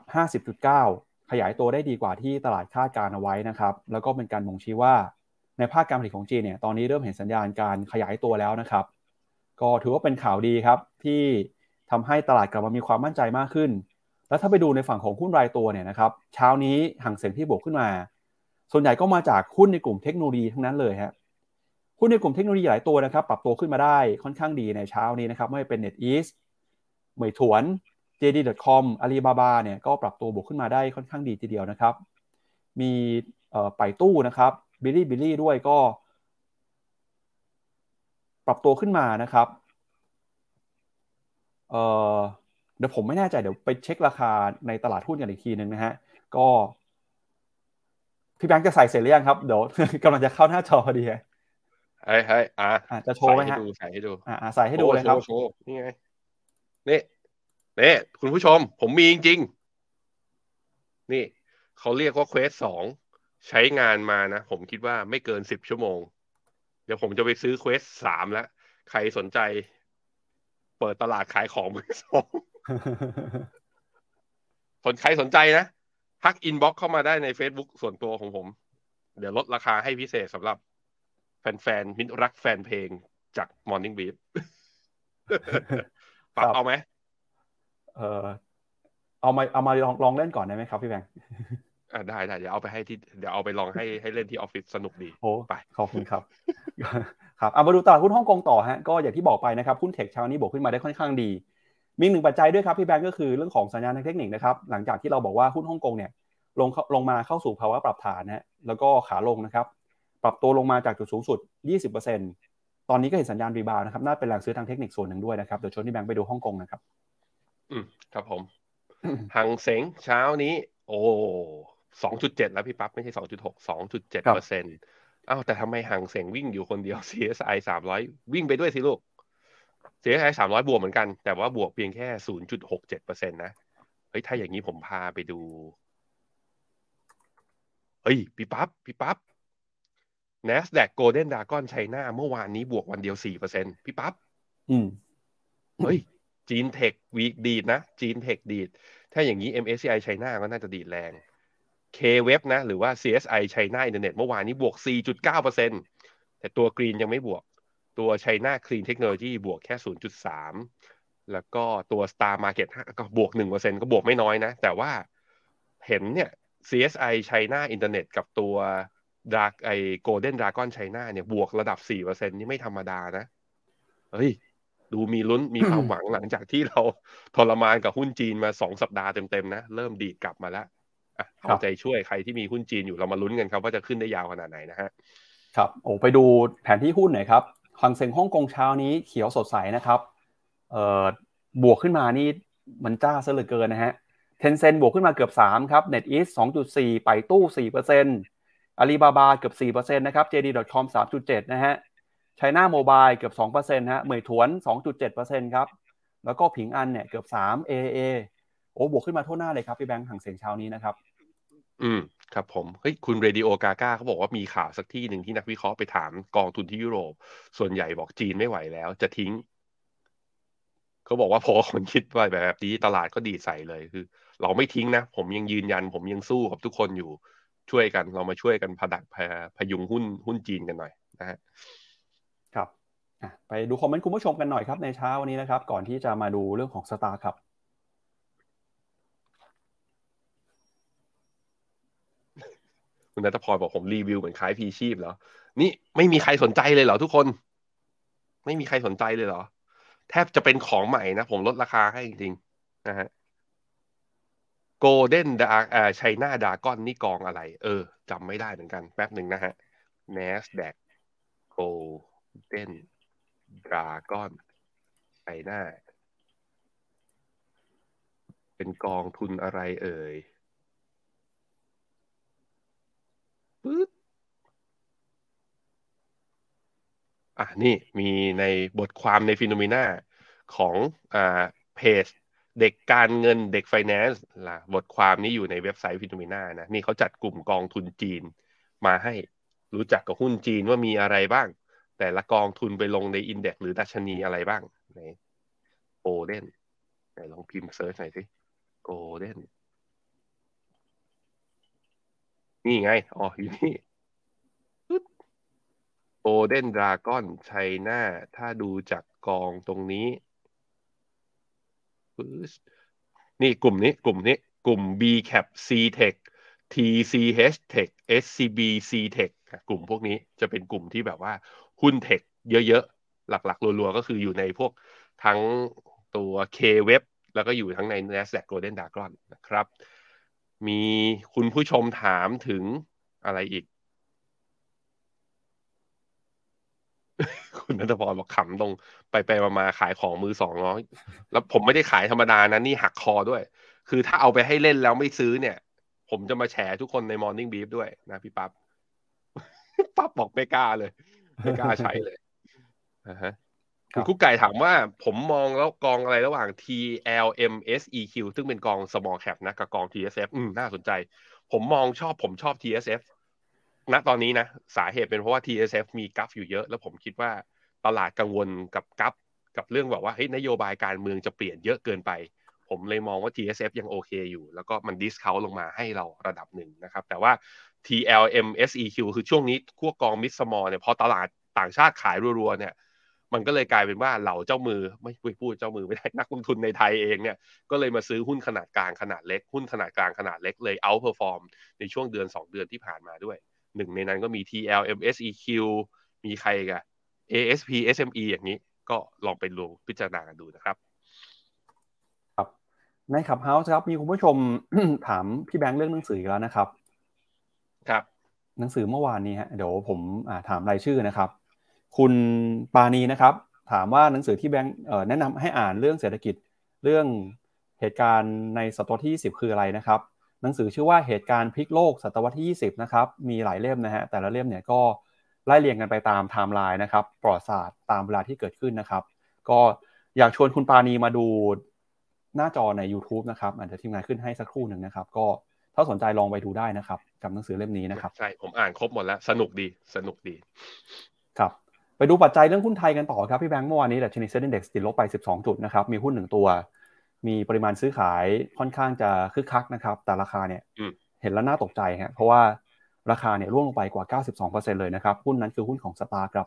S2: 50.9 ขยายตัวได้ดีกว่าที่ตลาดคาดการเอาไว้นะครับ แล้วก็เป็นการบ่งชี้ว่าในภาคการผลิตของจีนเนี่ยตอนนี้เริ่มเห็นสัญญาณการขยายตัวแล้วนะครับ ก็ถือว่าเป็นข่าวดีครับที่ ทำให้ตลาดกลับมามีความมั่นใจมากขึ้น แล้วถ้าไปดูในฝั่งของหุ้นรายตัวเนี่ยนะครับเช้านี้ห่างเสียงที่บวกขึ้นมา ส่วนใหญ่ก็มาจากหุ้นในกลุ่มเทคโนโลยีทั้งนั้นเลยฮะหุ้นในกลุ่มเทคโนโลยีหลายตัวนะครับปรับตัวขึ้นมาได้ค่อนข้างดีในเช้านี้นะครับไม่ว่าเป็น NetEase เหมยถวน JD.com Alibaba เนี่ยก็ปรับตัวบวกขึ้นมาได้ค่อนข้างดีทีเดียวนะครับ มีไปตู้นะครับบิลลี่บิลลี่ด้วยก็ ปรับตัวขึ้นมานะครับ เอ่อเดี๋ยวผมไม่แน่ใจเดี๋ยวไปเช็คราคาในตลาดหุ้นกันอีกทีนึงนะฮะ ก็พี่แบงค์จะใส่เสร็จหรือยังครับ เดี๋ยวกำลังจะเข้าหน้าจอพอดีฮะ
S1: เฮ้ยเฮ้ยอะ
S2: อะจะโชว์ไหมฮะ
S1: ใส่ให้ดู
S2: อ่าใส่ให้ดูเลยครับ
S1: โชว์โชว์นี่ไงนี่นี่คุณผู้ชม ผมมีจริงๆ นี่เขาเรียกว่า Quest สองใช้งานมานะ ผมคิดว่าไม่เกินสิบชั่วโมง เดี๋ยวผมจะไปซื้อ Quest สามแล้ว ใครสนใจ เปิดตลาดขายของมือสองสนใครสนใจนะทัก inbox เข้ามาได้ใน Facebook ส่วนตัวของผม เดี๋ยวลดราคาให้พิเศษสำหรับ แฟนๆมิตรรักแฟนเพลงจาก Morning Brief ปักเอาไหม
S2: เออเอามาเอามาลองลองเล่นก่อนได้ไหมครับพี่แบงค์
S1: อ่าได้ได้เดี๋ยวเอาไปให้ที่เดี๋ยวเอาไปลองให้ให้เล่นที่ออฟฟิศสนุกดี
S2: โอ้
S1: ไป
S2: ขอบคุณครับครับเอามาดูตลาดหุ้นฮ่องกงต่อฮะก็อย่างที่บอกไปนะครับหุ้นเทคเช้านี้บวกขึ้นมาได้ค่อนข้างดี มีหนึ่งปัจจัยด้วยครับพี่แบงก์ก็คือเรื่องของสัญญาณทางเทคนิคนะครับหลังจากที่เราบอกว่าหุ้นฮ่องกงเนี่ยลงลงมาเข้าสู่ภาวะปรับฐานนะฮะแล้วก็ขาลงนะครับ ปรับตัวลงมาจากจุดสูงสุด 20%ตอนนี้ก็เห็นสัญญาณรีบาวนะครับน่าเป็นแรงซื้อทางเทคนิคส่วนหนึ่งด้วยนะครับเดี๋ยวชวนที่แบงก์ไปดูฮ่องกงนะครับ
S1: อืมครับผมหังเสงเช้านี้ โอ้ สองจุดเจ็ดแล้วพี่ปั๊บไม่ใช่สองจุดหกสองจุดเจ็ดเปอร์เซ็นต์อ้าวแต่ทำไมหังเสงวิ่งอยู่คนเดียว CSI สามร้อยวิ่งไปด้วยสิลูก CSI สามร้อยบวกเหมือนกัน แต่ว่าบวกเพียงแค่ศูนย์จุดหกเจ็ดเปอร์เซ็นต์นะ เฮ้ย ถ้าอย่างนี้ผมพาไปดู เฮ้ย พี่ปั๊บพี่ปั๊บ NASDAQ Golden Dragon China เมื่อวานนี้บวกวันเดียวสี่เปอร์เซ็นพี่ปั๊บ
S2: อืม
S1: เฮ้ยจีนเทควีดีดนะจีนเทคดีด ถ้าอย่างนี้ MSCI China ก็น่าจะดีดแรง K-Web นะ หรือว่า CSI China Internet เมื่อวานนี้บวก 4.9%แต่ตัวกรีนยังไม่บวก ตัว China Clean Technology บวกแค่ 0.3 แล้วก็ตัว Star Market ก็บวก 1%ก็บวกไม่น้อยนะ แต่ว่าเห็นเนี่ย CSI China Internet กับตัวดาไอ Golden Dragon China เนี่ยบวกระดับ 4%นี่ไม่ธรรมดานะ เฮ้ย ดูมีลุ้นมีความหวังหลังจากที่เราทรมานกับหุ้นจีนมาสองสัปดาห์เต็มๆนะ เริ่มดีดกลับมาแล้ว เอาใจช่วยใครที่มีหุ้นจีนอยู่เรามาลุ้นกันครับว่าจะขึ้นได้ยาวขนาดไหนนะฮะ
S2: ครับโอ้ไปดูแผนที่หุ้นหน่อยครับฮังเซ็งฮ่องกงเช้านี้เขียวสดใสนะครับเอ่อบวกขึ้นมานี่มันจ้าซะเหลือเกินนะฮะ Tencent บวกขึ้นมาเกือบ3ครับ NetEase 2.4 ไป่ตู้ 4%อาลีบาบาเกือบ 4%นะครับ JD.com 3.7 นะฮะ China Mobile เกือบ2%ฮะเหมยถวน 2.7%ครับ แล้วก็ผิงอันเนี่ยเกือบ 3 ฮะ โอ้บวกขึ้นมาทั่วหน้าเลยครับ พี่แบงค์ฮั่งเส็งเช้านี้นะครับ
S1: อืม ครับผม เฮ้ย คุณเรดิโอกาก้าเขาบอกว่ามีข่าวสักที่หนึ่งที่นักวิเคราะห์ไปถามกองทุนที่ยุโรป ส่วนใหญ่บอกจีนไม่ไหวแล้ว จะทิ้ง เขาบอกว่าพอคนคิดว่าแบบนี้ตลาดก็ดีใส่เลยคือ เราไม่ทิ้งนะ ผมยังยืนยัน ผมยังสู้กับทุกคนอยู่ช่วยกัน เรามาช่วยกันผดักพยุงหุ้นหุ้นจีนกันหน่อยนะฮะ
S2: ครับไปดูคอมเมนต์คุณผู้ชมกันหน่อยครับในเช้าวันนี้นะครับ ก่อนที่จะมาดูเรื่องของสตาร์ครับ
S1: คุณนัทพรบอกผมรีวิวเหมือนขายพีชีพแล้วนี่ไม่มีใครสนใจเลยเหรอทุกคน ไม่มีใครสนใจเลยเหรอ แทบจะเป็นของใหม่นะ ผมลดราคาให้จริงๆนะฮะโกลเด้นดาอ่าไชน่าดากอนนี่กองอะไร เออจำไม่ได้เหมือนกันแป๊บหนึ่งนะฮะ NASDAQ เด้นดากอนไชน่าเป็นกองทุนอะไรเอ่ย ปึ๊บอะนี่มีในบทความใน FINNOMENA ของอ่าเพจเด็กการเงินเด็กไฟแนนซ์ล่ะบทความนี้อยู่ในเว็บไซต์ FINNOMENA นะนี่เขาจัดกลุ่มกองทุนจีนมาให้รู้จักกับหุ้นจีนว่ามีอะไรบ้าง แต่ละกองทุนไปลงใน index หรือดัชนีอะไรบ้างไหนโกลเด้นไหนลองพิมพ์เซิร์ชหน่อยสิโกลเด้น นี่ไง อ๋อ อยู่นี่โกลเดนดราก้อนไชน่าถ้าดูจากกองตรงนี้ นี่กลุ่มนี้ กลุ่มนี้ กลุ่ม B cap C tech TCH tech SCB C tech กลุ่มพวกนี้จะเป็นกลุ่มที่แบบว่า หุ้นเทคเยอะๆ หลักๆ รัวๆ ก็คืออยู่ในพวกทั้งตัว K Web แล้วก็อยู่ทั้งใน NASDAQ Golden Dragon นะครับ มีคุณผู้ชมถามถึงอะไรอีก คุณนัทพรบอกขำตรงไปไปมาขายของมือสองน้อย แล้วผมไม่ได้ขายธรรมดานะนี่หักคอด้วย คือถ้าเอาไปให้เล่นแล้วไม่ซื้อเนี่ย ผมจะมาแฉทุกคนใน Morning Beef ด้วยนะพี่ปับ๊บปั๊บบอกไม่กล้าเลย ไม่กล้าใช้เลยนะฮะ คุณคุกไก่ถามว่าผมมองแล้วกองอะไรระหว่าง TLMSEQ ซึ่งเป็นกอง small cap นะกับกอง TSF อืมน่าสนใจ ผมมองชอบผมชอบ TSF ณตอนนี้นะ สาเหตุเป็นเพราะว่า TSF มีกัฟอยู่เยอะ แล้วผมคิดว่าตลาดกังวลกับกัฟกับเรื่องแบบว่าเฮ้ยนโยบายการเมืองจะเปลี่ยนเยอะเกินไป ผมเลยมองว่า TSF ยังโอเคอยู่ แล้วก็มันดิสคาลงมาให้เราระดับหนึ่งนะครับ แต่ว่า TLMSEQ คือช่วงนี้พวกกอง mid small เนี่ยพอตลาดต่างชาติขายรัวๆเนี่ย มันก็เลยกลายเป็นว่าเหล่าเจ้ามือไม่พูดเจ้ามือไม่ได้นักลงทุนในไทยเองเนี่ยก็เลยมาซื้อหุ้นขนาดกลางขนาดเล็กหุ้นขนาดกลางขนาดเล็กเลย outperform ในช่วงเดือน 2 เดือนที่ผ่านมาด้วยหนึ่งในนั้นก็มี TLMSEQ มีใครกัน ASP SME อย่างนี้ก็ลองไปลงพิจารณากันดูนะครับ
S2: ครับ ใน Clubhouse ครับ มีคุณผู้ชมถามพี่แบงค์เรื่องหนังสืออีกแล้วนะครับ
S1: ครับ
S2: หนังสือเมื่อวานนี้ฮะเดี๋ยวผมถามรายชื่อนะครับ คุณปานีนะครับ ถามว่าหนังสือที่แบงค์แนะนำให้อ่านเรื่องเศรษฐกิจเรื่องเหตุการณ์ในศตวรรษที่ 20 คืออะไรนะครับ หนังสือชื่อว่าเหตุการณ์พลิกโลกศตวรรษที่ 20 นะครับ มีหลายเล่มนะฮะแต่ละเล่มเนี่ยก็ไล่เรียงกันไปตามไทม์ไลน์นะครับประวัติศาสตร์ตามเวลาที่เกิดขึ้นนะครับ ก็อยากชวนคุณปานีมาดูหน้าจอใน YouTube นะครับอาจจะทีมงานขึ้นให้สักครู่หนึ่งนะครับ ก็ถ้าสนใจลองไปดูได้นะครับ กับหนังสือเล่มนี้นะครับ
S1: ใช่ ผมอ่านครบหมดแล้ว สนุกดี สนุกดี
S2: ไปดูปัจจัยเรื่องหุ้นไทยกันต่อครับพี่แบงค์เมื่อวานนี้ดัชนีเซ็นดี x ติดลบไป 12 จุดนะครับมีหุ้นหนึ่งตัว มีปริมาณซื้อขายค่อนข้างจะคึกคักนะครับ แต่ราคาเนี่ยเห็นแล้วน่าตกใจฮะเพราะว่าราคาเนี่ยร่วงลงไปกว่า 92%เลยนะครับหุ้นนั้นคือหุ้นของสตาร์ครับ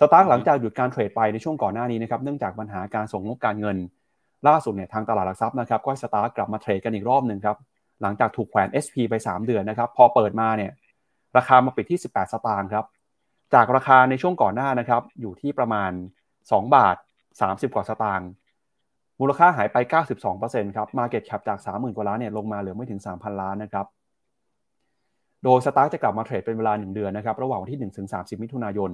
S2: STARK หลังจากหยุดการเทรดไปในช่วงก่อนหน้านี้นะครับเนื่องจากปัญหาการส่งงบการเงิน ล่าสุดเนี่ยทางตลาดหลักทรัพย์นะครับก็ STARK กลับมาเทรดกันอีกรอบหนึ่งครับหลังจากถูกแขวน SP ไป 3 เดือนนะครับพอเปิดมาเนี่ยราคามาปิดที่ 18 สตางค์ครับ จากราคาในช่วงก่อนหน้านะครับ อยู่ที่ประมาณ 2 บาท 30 กว่าสตางค์มูลค่าหายไป 92%ครับ Market Cap จาก 30,000 กว่าล้านเนี่ยลงมาเหลือไม่ถึง 3,000 ล้านนะครับ โดยสตาร์จะกลับมาเทรดเป็นเวลา 1 เดือนนะครับ ระหว่างวันที่ 1 ถึง 30 มิถุนายน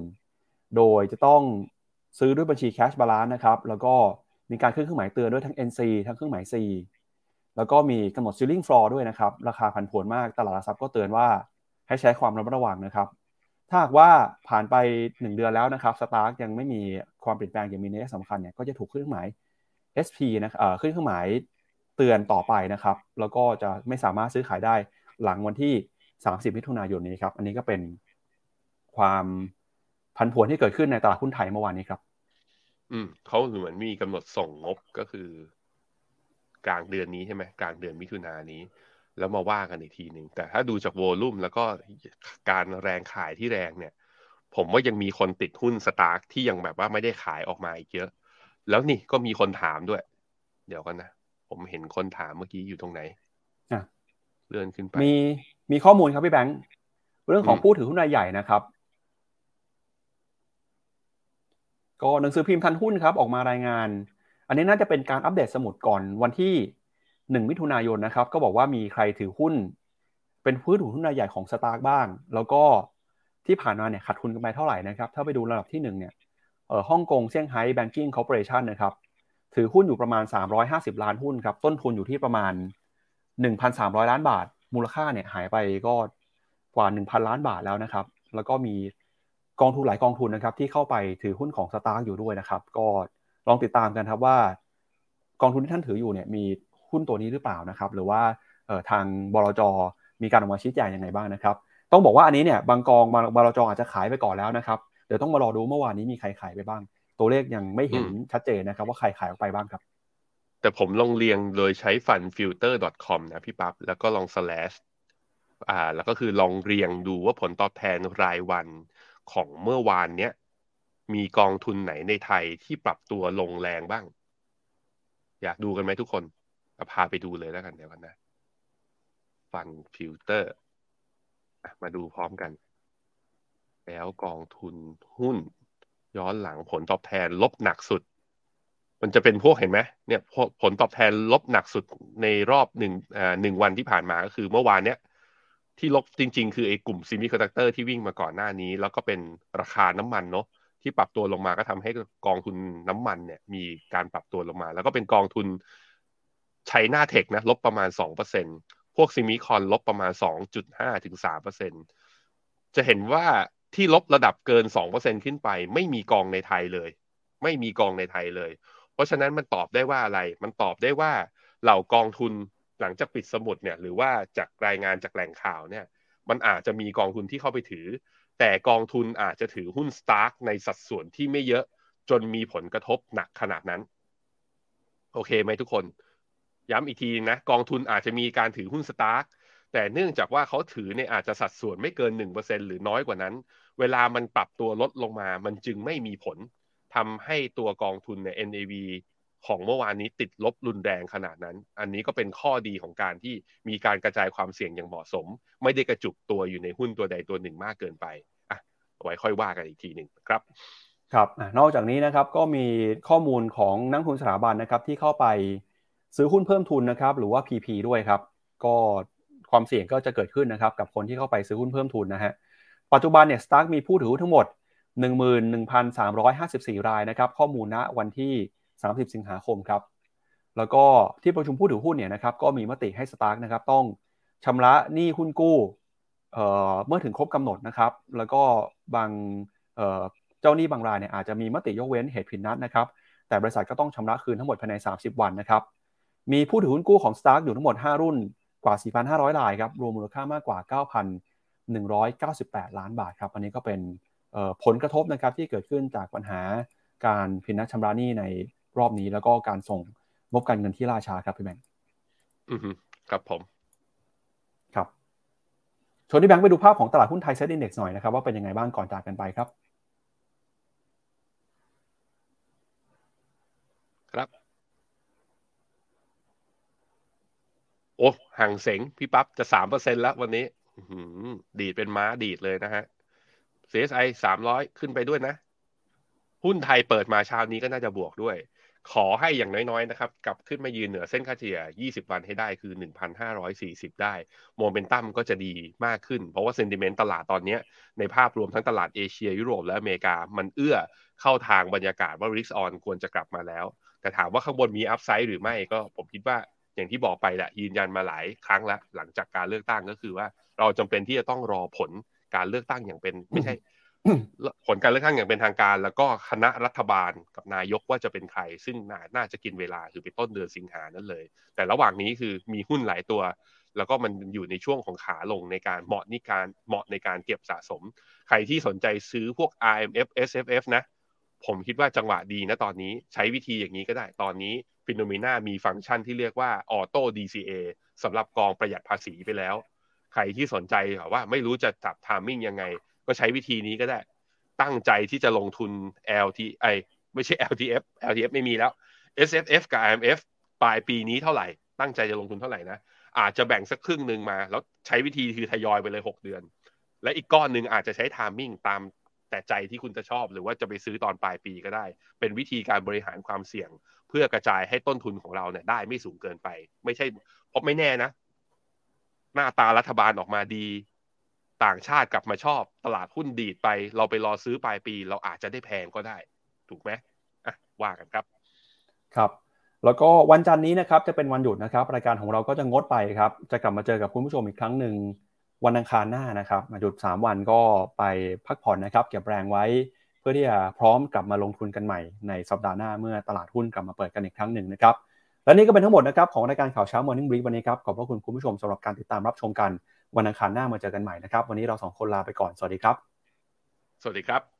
S2: โดยจะต้องซื้อด้วยบัญชี Cash Balance นะครับ แล้วก็มีการขึ้นเครื่องหมายเตือนด้วยทั้ง NC ทั้งเครื่องหมาย C แล้วก็มีกำหนด ceiling floor ด้วยนะครับ ราคาผันผวนมาก ตลาดหลักทรัพย์ก็เตือนว่าให้ใช้ความระมัดระวังนะครับ ถ้าหากว่าผ่านไป 1 เดือนแล้วนะครับสตาร์กยังไม่มีความเปลี่ยนแปลงอย่างมีนัยสำคัญเนี่ยก็จะถูกขึ้นเครื่องหมาย SP นะเอ่อขึ้นเครื่องหมายเตือนต่อไปนะครับ แล้วก็จะไม่สามารถซื้อขายได้หลังวันที่ 30 มิถุนายนนี้ครับ อันนี้ก็เป็นความผันผวนที่เกิดขึ้นในตลาดหุ้นไทยเมื่อวานนี้ครับ
S1: อืมเขาเหมือนมีกำหนดส่งงบก็คือกลางเดือนนี้ใช่ไหมกลางเดือนมิถุนายนนี้ แล้วมาว่ากันอีกทีหนึ่งแต่ถ้าดูจากโวลุ่มแล้วก็การแรงขายที่แรงเนี่ย ผมว่ายังมีคนติดหุ้นสตาร์กที่ยังแบบว่าไม่ได้ขายออกมาอีกเยอะ แล้วนี่ก็มีคนถามด้วย เดี๋ยวกันนะ ผมเห็นคนถามเมื่อกี้อยู่ตรงไหน
S2: อะ
S1: เลื่อนขึ้นไป
S2: มีมีข้อมูลครับพี่แบงค์เรื่องของผู้ถือหุ้นรายใหญ่นะครับ ก็หนังสือพิมพ์ทันหุ้นครับ ออกมารายงาน อันนี้น่าจะเป็นการอัปเดตสมุดก่อนวันที่ 1มิถุนายนนะครับก็บอกว่ามีใครถือหุ้น เป็นผู้ถือหุ้นรายใหญ่ของสตาร์กบ้าง แล้วก็ที่ผ่านมาเนี่ยขาดทุนกันไปเท่าไหร่นะครับ ถ้าไปดูระดับที่1เนี่ยเอ่อ Hongkong Shanghai Banking Corporation นะครับถือหุ้นอยู่ประมาณ 350 ล้านหุ้นครับต้นทุนอยู่ที่ประมาณ 1,300 ล้านบาท มูลค่าเนี่ยหายไปก็กว่า 1,000 ล้านบาทแล้วนะครับ แล้วก็มีกองทุนหลายกองทุนนะครับที่เข้าไปถือหุ้นของ STARK อยู่ด้วยนะครับ ก็ลองติดตามกันครับว่า กองทุนที่ท่านถืออยู่เนี่ยมี หุ้นตัวนี้หรือเปล่านะครับ หรือว่าทางบลจมีการออกมาชี้แจงยังไงบ้างนะครับ ต้องบอกว่าอันนี้เนี่ยบางกองบลจอาจจะขายไปก่อนแล้วนะครับ เดี๋ยวต้องมารอดูเมื่อวานนี้มีใครขายไปบ้าง ตัวเลขยังไม่เห็นชัดเจนนะครับ ว่าใครขายออกไปบ้างครับ
S1: แต่ผมลองเรียงโดยใช้ฟัน filter.com นะพี่ปับ๊บแล้วก็ลอง slash อ่า แล้วก็คือลองเรียงดูว่าผลตอบแทนรายวันของเมื่อวานเนี้ยมีกองทุนไหนในไทยที่ปรับตัวลงแรงบ้าง อยากดูกันไหมทุกคน พาไปดูเลยแล้วกันเดี๋ยวกันนะFund Filter มาดูพร้อมกัน แล้วกองทุนหุ้น ย้อนหลังผลตอบแทนลบหนักสุด มันจะเป็นพวกเห็นไหมเนี่ยผลตอบแทนลบหนักสุดในรอบหนึ่งหนึ่งวันที่ผ่านมาก็คือเมื่อวานเนี้ยที่ลบจริง ๆ คือไอ้กลุ่ม semiconductor ที่วิ่งมาก่อนหน้านี้ แล้วก็เป็นราคาน้ำมันเนาะที่ปรับตัวลงมาก็ทำให้กองทุนน้ำมันเนี่ยมีการปรับตัวลงมา แล้วก็เป็นกองทุน China Tech นะลบประมาณ 2%พวก semicon ลบประมาณ 2.5ถึง3%จะเห็นว่าที่ลบระดับเกิน 2%ขึ้นไป ไม่มีกองในไทยเลย ไม่มีกองในไทยเลย เพราะฉะนั้นมันตอบได้ว่าอะไร มันตอบได้ว่าเหล่ากองทุนหลังจากปิดสมุดเนี่ยหรือว่าจากรายงานจากแหล่งข่าวเนี่ยมันอาจจะมีกองทุนที่เข้าไปถือ แต่กองทุนอาจจะถือหุ้น STARK ในสัดส่วนที่ไม่เยอะจนมีผลกระทบหนักขนาดนั้น โอเคไหมทุกคน ย้ำอีกทีนะกองทุนอาจจะมีการถือหุ้นสตาร์กแต่เนื่องจากว่าเขาถือเนี่ยอาจจะสัดส่วนไม่เกิน 1%หรือน้อยกว่านั้น เวลามันปรับตัวลดลงมา มันจึงไม่มีผลทำให้ตัวกองทุนใน NAV ของเมื่อวานนี้ติดลบรุนแรงขนาดนั้น อันนี้ก็เป็นข้อดีของการที่มีการกระจายความเสี่ยงอย่างเหมาะสม ไม่ได้กระจุกตัวอยู่ในหุ้นตัวใดตัวหนึ่งมากเกินไปอะไว้ค่อยว่ากันอีกทีหนึ่งครับ
S2: ครับ นอกจากนี้นะครับก็มีข้อมูลของนักทุนสถาบันนะครับที่เข้าไป ซื้อหุ้นเพิ่มทุนนะครับหรือว่า PP ด้วยครับ ก็ความเสี่ยงก็จะเกิดขึ้นนะครับกับคนที่เข้าไปซื้อหุ้นเพิ่มทุนนะฮะปัจจุบันเนี่ยสตาร์กมีผู้ถือหุ้นทั้งหมด 11,354 รายนะครับข้อมูลณวันที่ 30 สิงหาคมครับแล้วก็ที่ประชุมผู้ถือหุ้นเนี่ยนะครับก็มีมติให้สตาร์กนะครับต้องชำระหนี้หุ้นกู้เเมื่อถึงครบกำหนดนะครับ แล้วก็บางเจ้าหนี้บางรายเนี่ยอาจจะมีมติยกเว้นเหตุผิดนัดนะครับ แต่บริษัทก็ต้องชำระคืนทั้งหมดภายใน 30 วันนะครับ มีผู้ถือหุ้นกู้ของ Stark อยู่ทั้งหมด 5 รุ่นกว่า 4,500 รายครับ รวมมูลค่ามากกว่า 9,198 ล้านบาทครับ อันนี้ก็เป็นผลกระทบนะครับที่เกิดขึ้นจากปัญหาการพินัดชำระหนี้ในรอบนี้ แล้วก็การส่งงบการเงินที่ล่าช้าครับพี่แบงค์
S1: อือครับผม
S2: ครับชวนที่แบงค์ไปดูภาพของตลาดหุ้นไทยเซ็ตอินดี x หน่อยนะครับว่าเป็นยังไงบ้างก่อนจากกันไปครับ
S1: ครับ โอ้ห่างเสงพี่ปั๊บจะสามเปอร์เซ็นแล้ววันนี้ดีดเป็นม้าดีดเลยนะฮะ CSI สามร้อยขึ้นไปด้วยนะ หุ้นไทยเปิดมาเช้านี้ก็น่าจะบวกด้วย ขอให้อย่างน้อยๆนะครับ กลับขึ้นมายืนเหนือเส้นค่าเฉลี่ย 20 วันให้ได้คือ 1,540 ได้ โมเมนตัมก็จะดีมากขึ้น เพราะว่าเซนติเมนต์ตลาดตอนนี้ในภาพรวมทั้งตลาดเอเชีย ยุโรปและอเมริกา มันเอื้อเข้าทางบรรยากาศว่าริกออนควรจะกลับมาแล้ว แต่ถามว่าข้างบนมีอัพไซด์หรือไม่ก็ผมคิดว่า อย่างที่บอกไปแหละยืนยันมาหลายครั้งแล้วหลังจากการเลือกตั้งก็คือว่า เราจำเป็นที่จะต้องรอผลการเลือกตั้งอย่างเป็นไม่ใช่ ผลการเลือกตั้งอย่างเป็นทางการ แล้วก็คณะรัฐบาลกับนายกว่าจะเป็นใคร ซึ่งน่าจะกินเวลาคือไปต้นเดือนสิงหานั้นเลย แต่ระหว่างนี้คือมีหุ้นหลายตัว แล้วก็มันอยู่ในช่วงของขาลงในการเหมาะในการเหมาะในการเก็บสะสม ใครที่สนใจซื้อพวก RMF SFF นะ ผมคิดว่าจังหวะดีนะตอนนี้ใช้วิธีอย่างนี้ก็ได้ตอนนี้ ฟิโนเมนามีฟังก์ชันที่เรียกว่าออโต้ DCA สำหรับกองประหยัดภาษีไปแล้ว ใครที่สนใจว่าไม่รู้จะจับ timing ยังไง ก็ใช้วิธีนี้ก็ได้ ตั้งใจที่จะลงทุน LTF เอ้ยไม่ใช่ LTF LTF ไม่มีแล้ว SSF กับ RMF ปลายปีนี้เท่าไหร่ ตั้งใจจะลงทุนเท่าไหร่นะอาจจะแบ่งสักครึ่งหนึ่งมา แล้วใช้วิธีคือทยอยไปเลย 6 เดือน และอีกก้อนหนึ่งอาจจะใช้ timing ตามแต่ใจที่คุณจะชอบ หรือว่าจะไปซื้อตอนปลายปีก็ได้ เป็นวิธีการบริหารความเสี่ยง พื่อกระจายให้ต้นทุนของเราเนี่ยได้ไม่สูงเกินไป ไม่ใช่เพราะไม่แน่นะ หน้าตารัฐบาลออกมาดี ต่างชาติกลับมาชอบ ตลาดหุ้นดีดไป เราไปรอซื้อปลายปี เราอาจจะได้แพงก็ได้ ถูกไหมอะว่ากันครับ
S2: ครับ แล้วก็วันจันทร์นี้นะครับ จะเป็นวันหยุดนะครับ รายการของเราก็จะงดไปครับ จะกลับมาเจอกับคุณผู้ชมอีกครั้งหนึ่งวันอังคารหน้านะครับหยุด 3 วันก็ไปพักผ่อนนะครับ เก็บแรงไว้ พื่อที่จะพร้อมกลับมาลงทุนกันใหม่ในสัปดาห์หน้าเมื่อตลาดหุ้นกลับมาเปิดกันอีกครั้งหนึ่งนะครับ และนี่ก็เป็นทั้งหมดนะครับของรายการข่าวเช้า Morning Brief วันนี้ครับ ขอบพระคุณคุณผู้ชมสำหรับการติดตามรับชมกัน วันอังคารหน้ามาเจอกันใหม่นะครับ วันนี้เราสองคนลาไปก่อน สวัสดีครับ
S1: สวัสดีครับ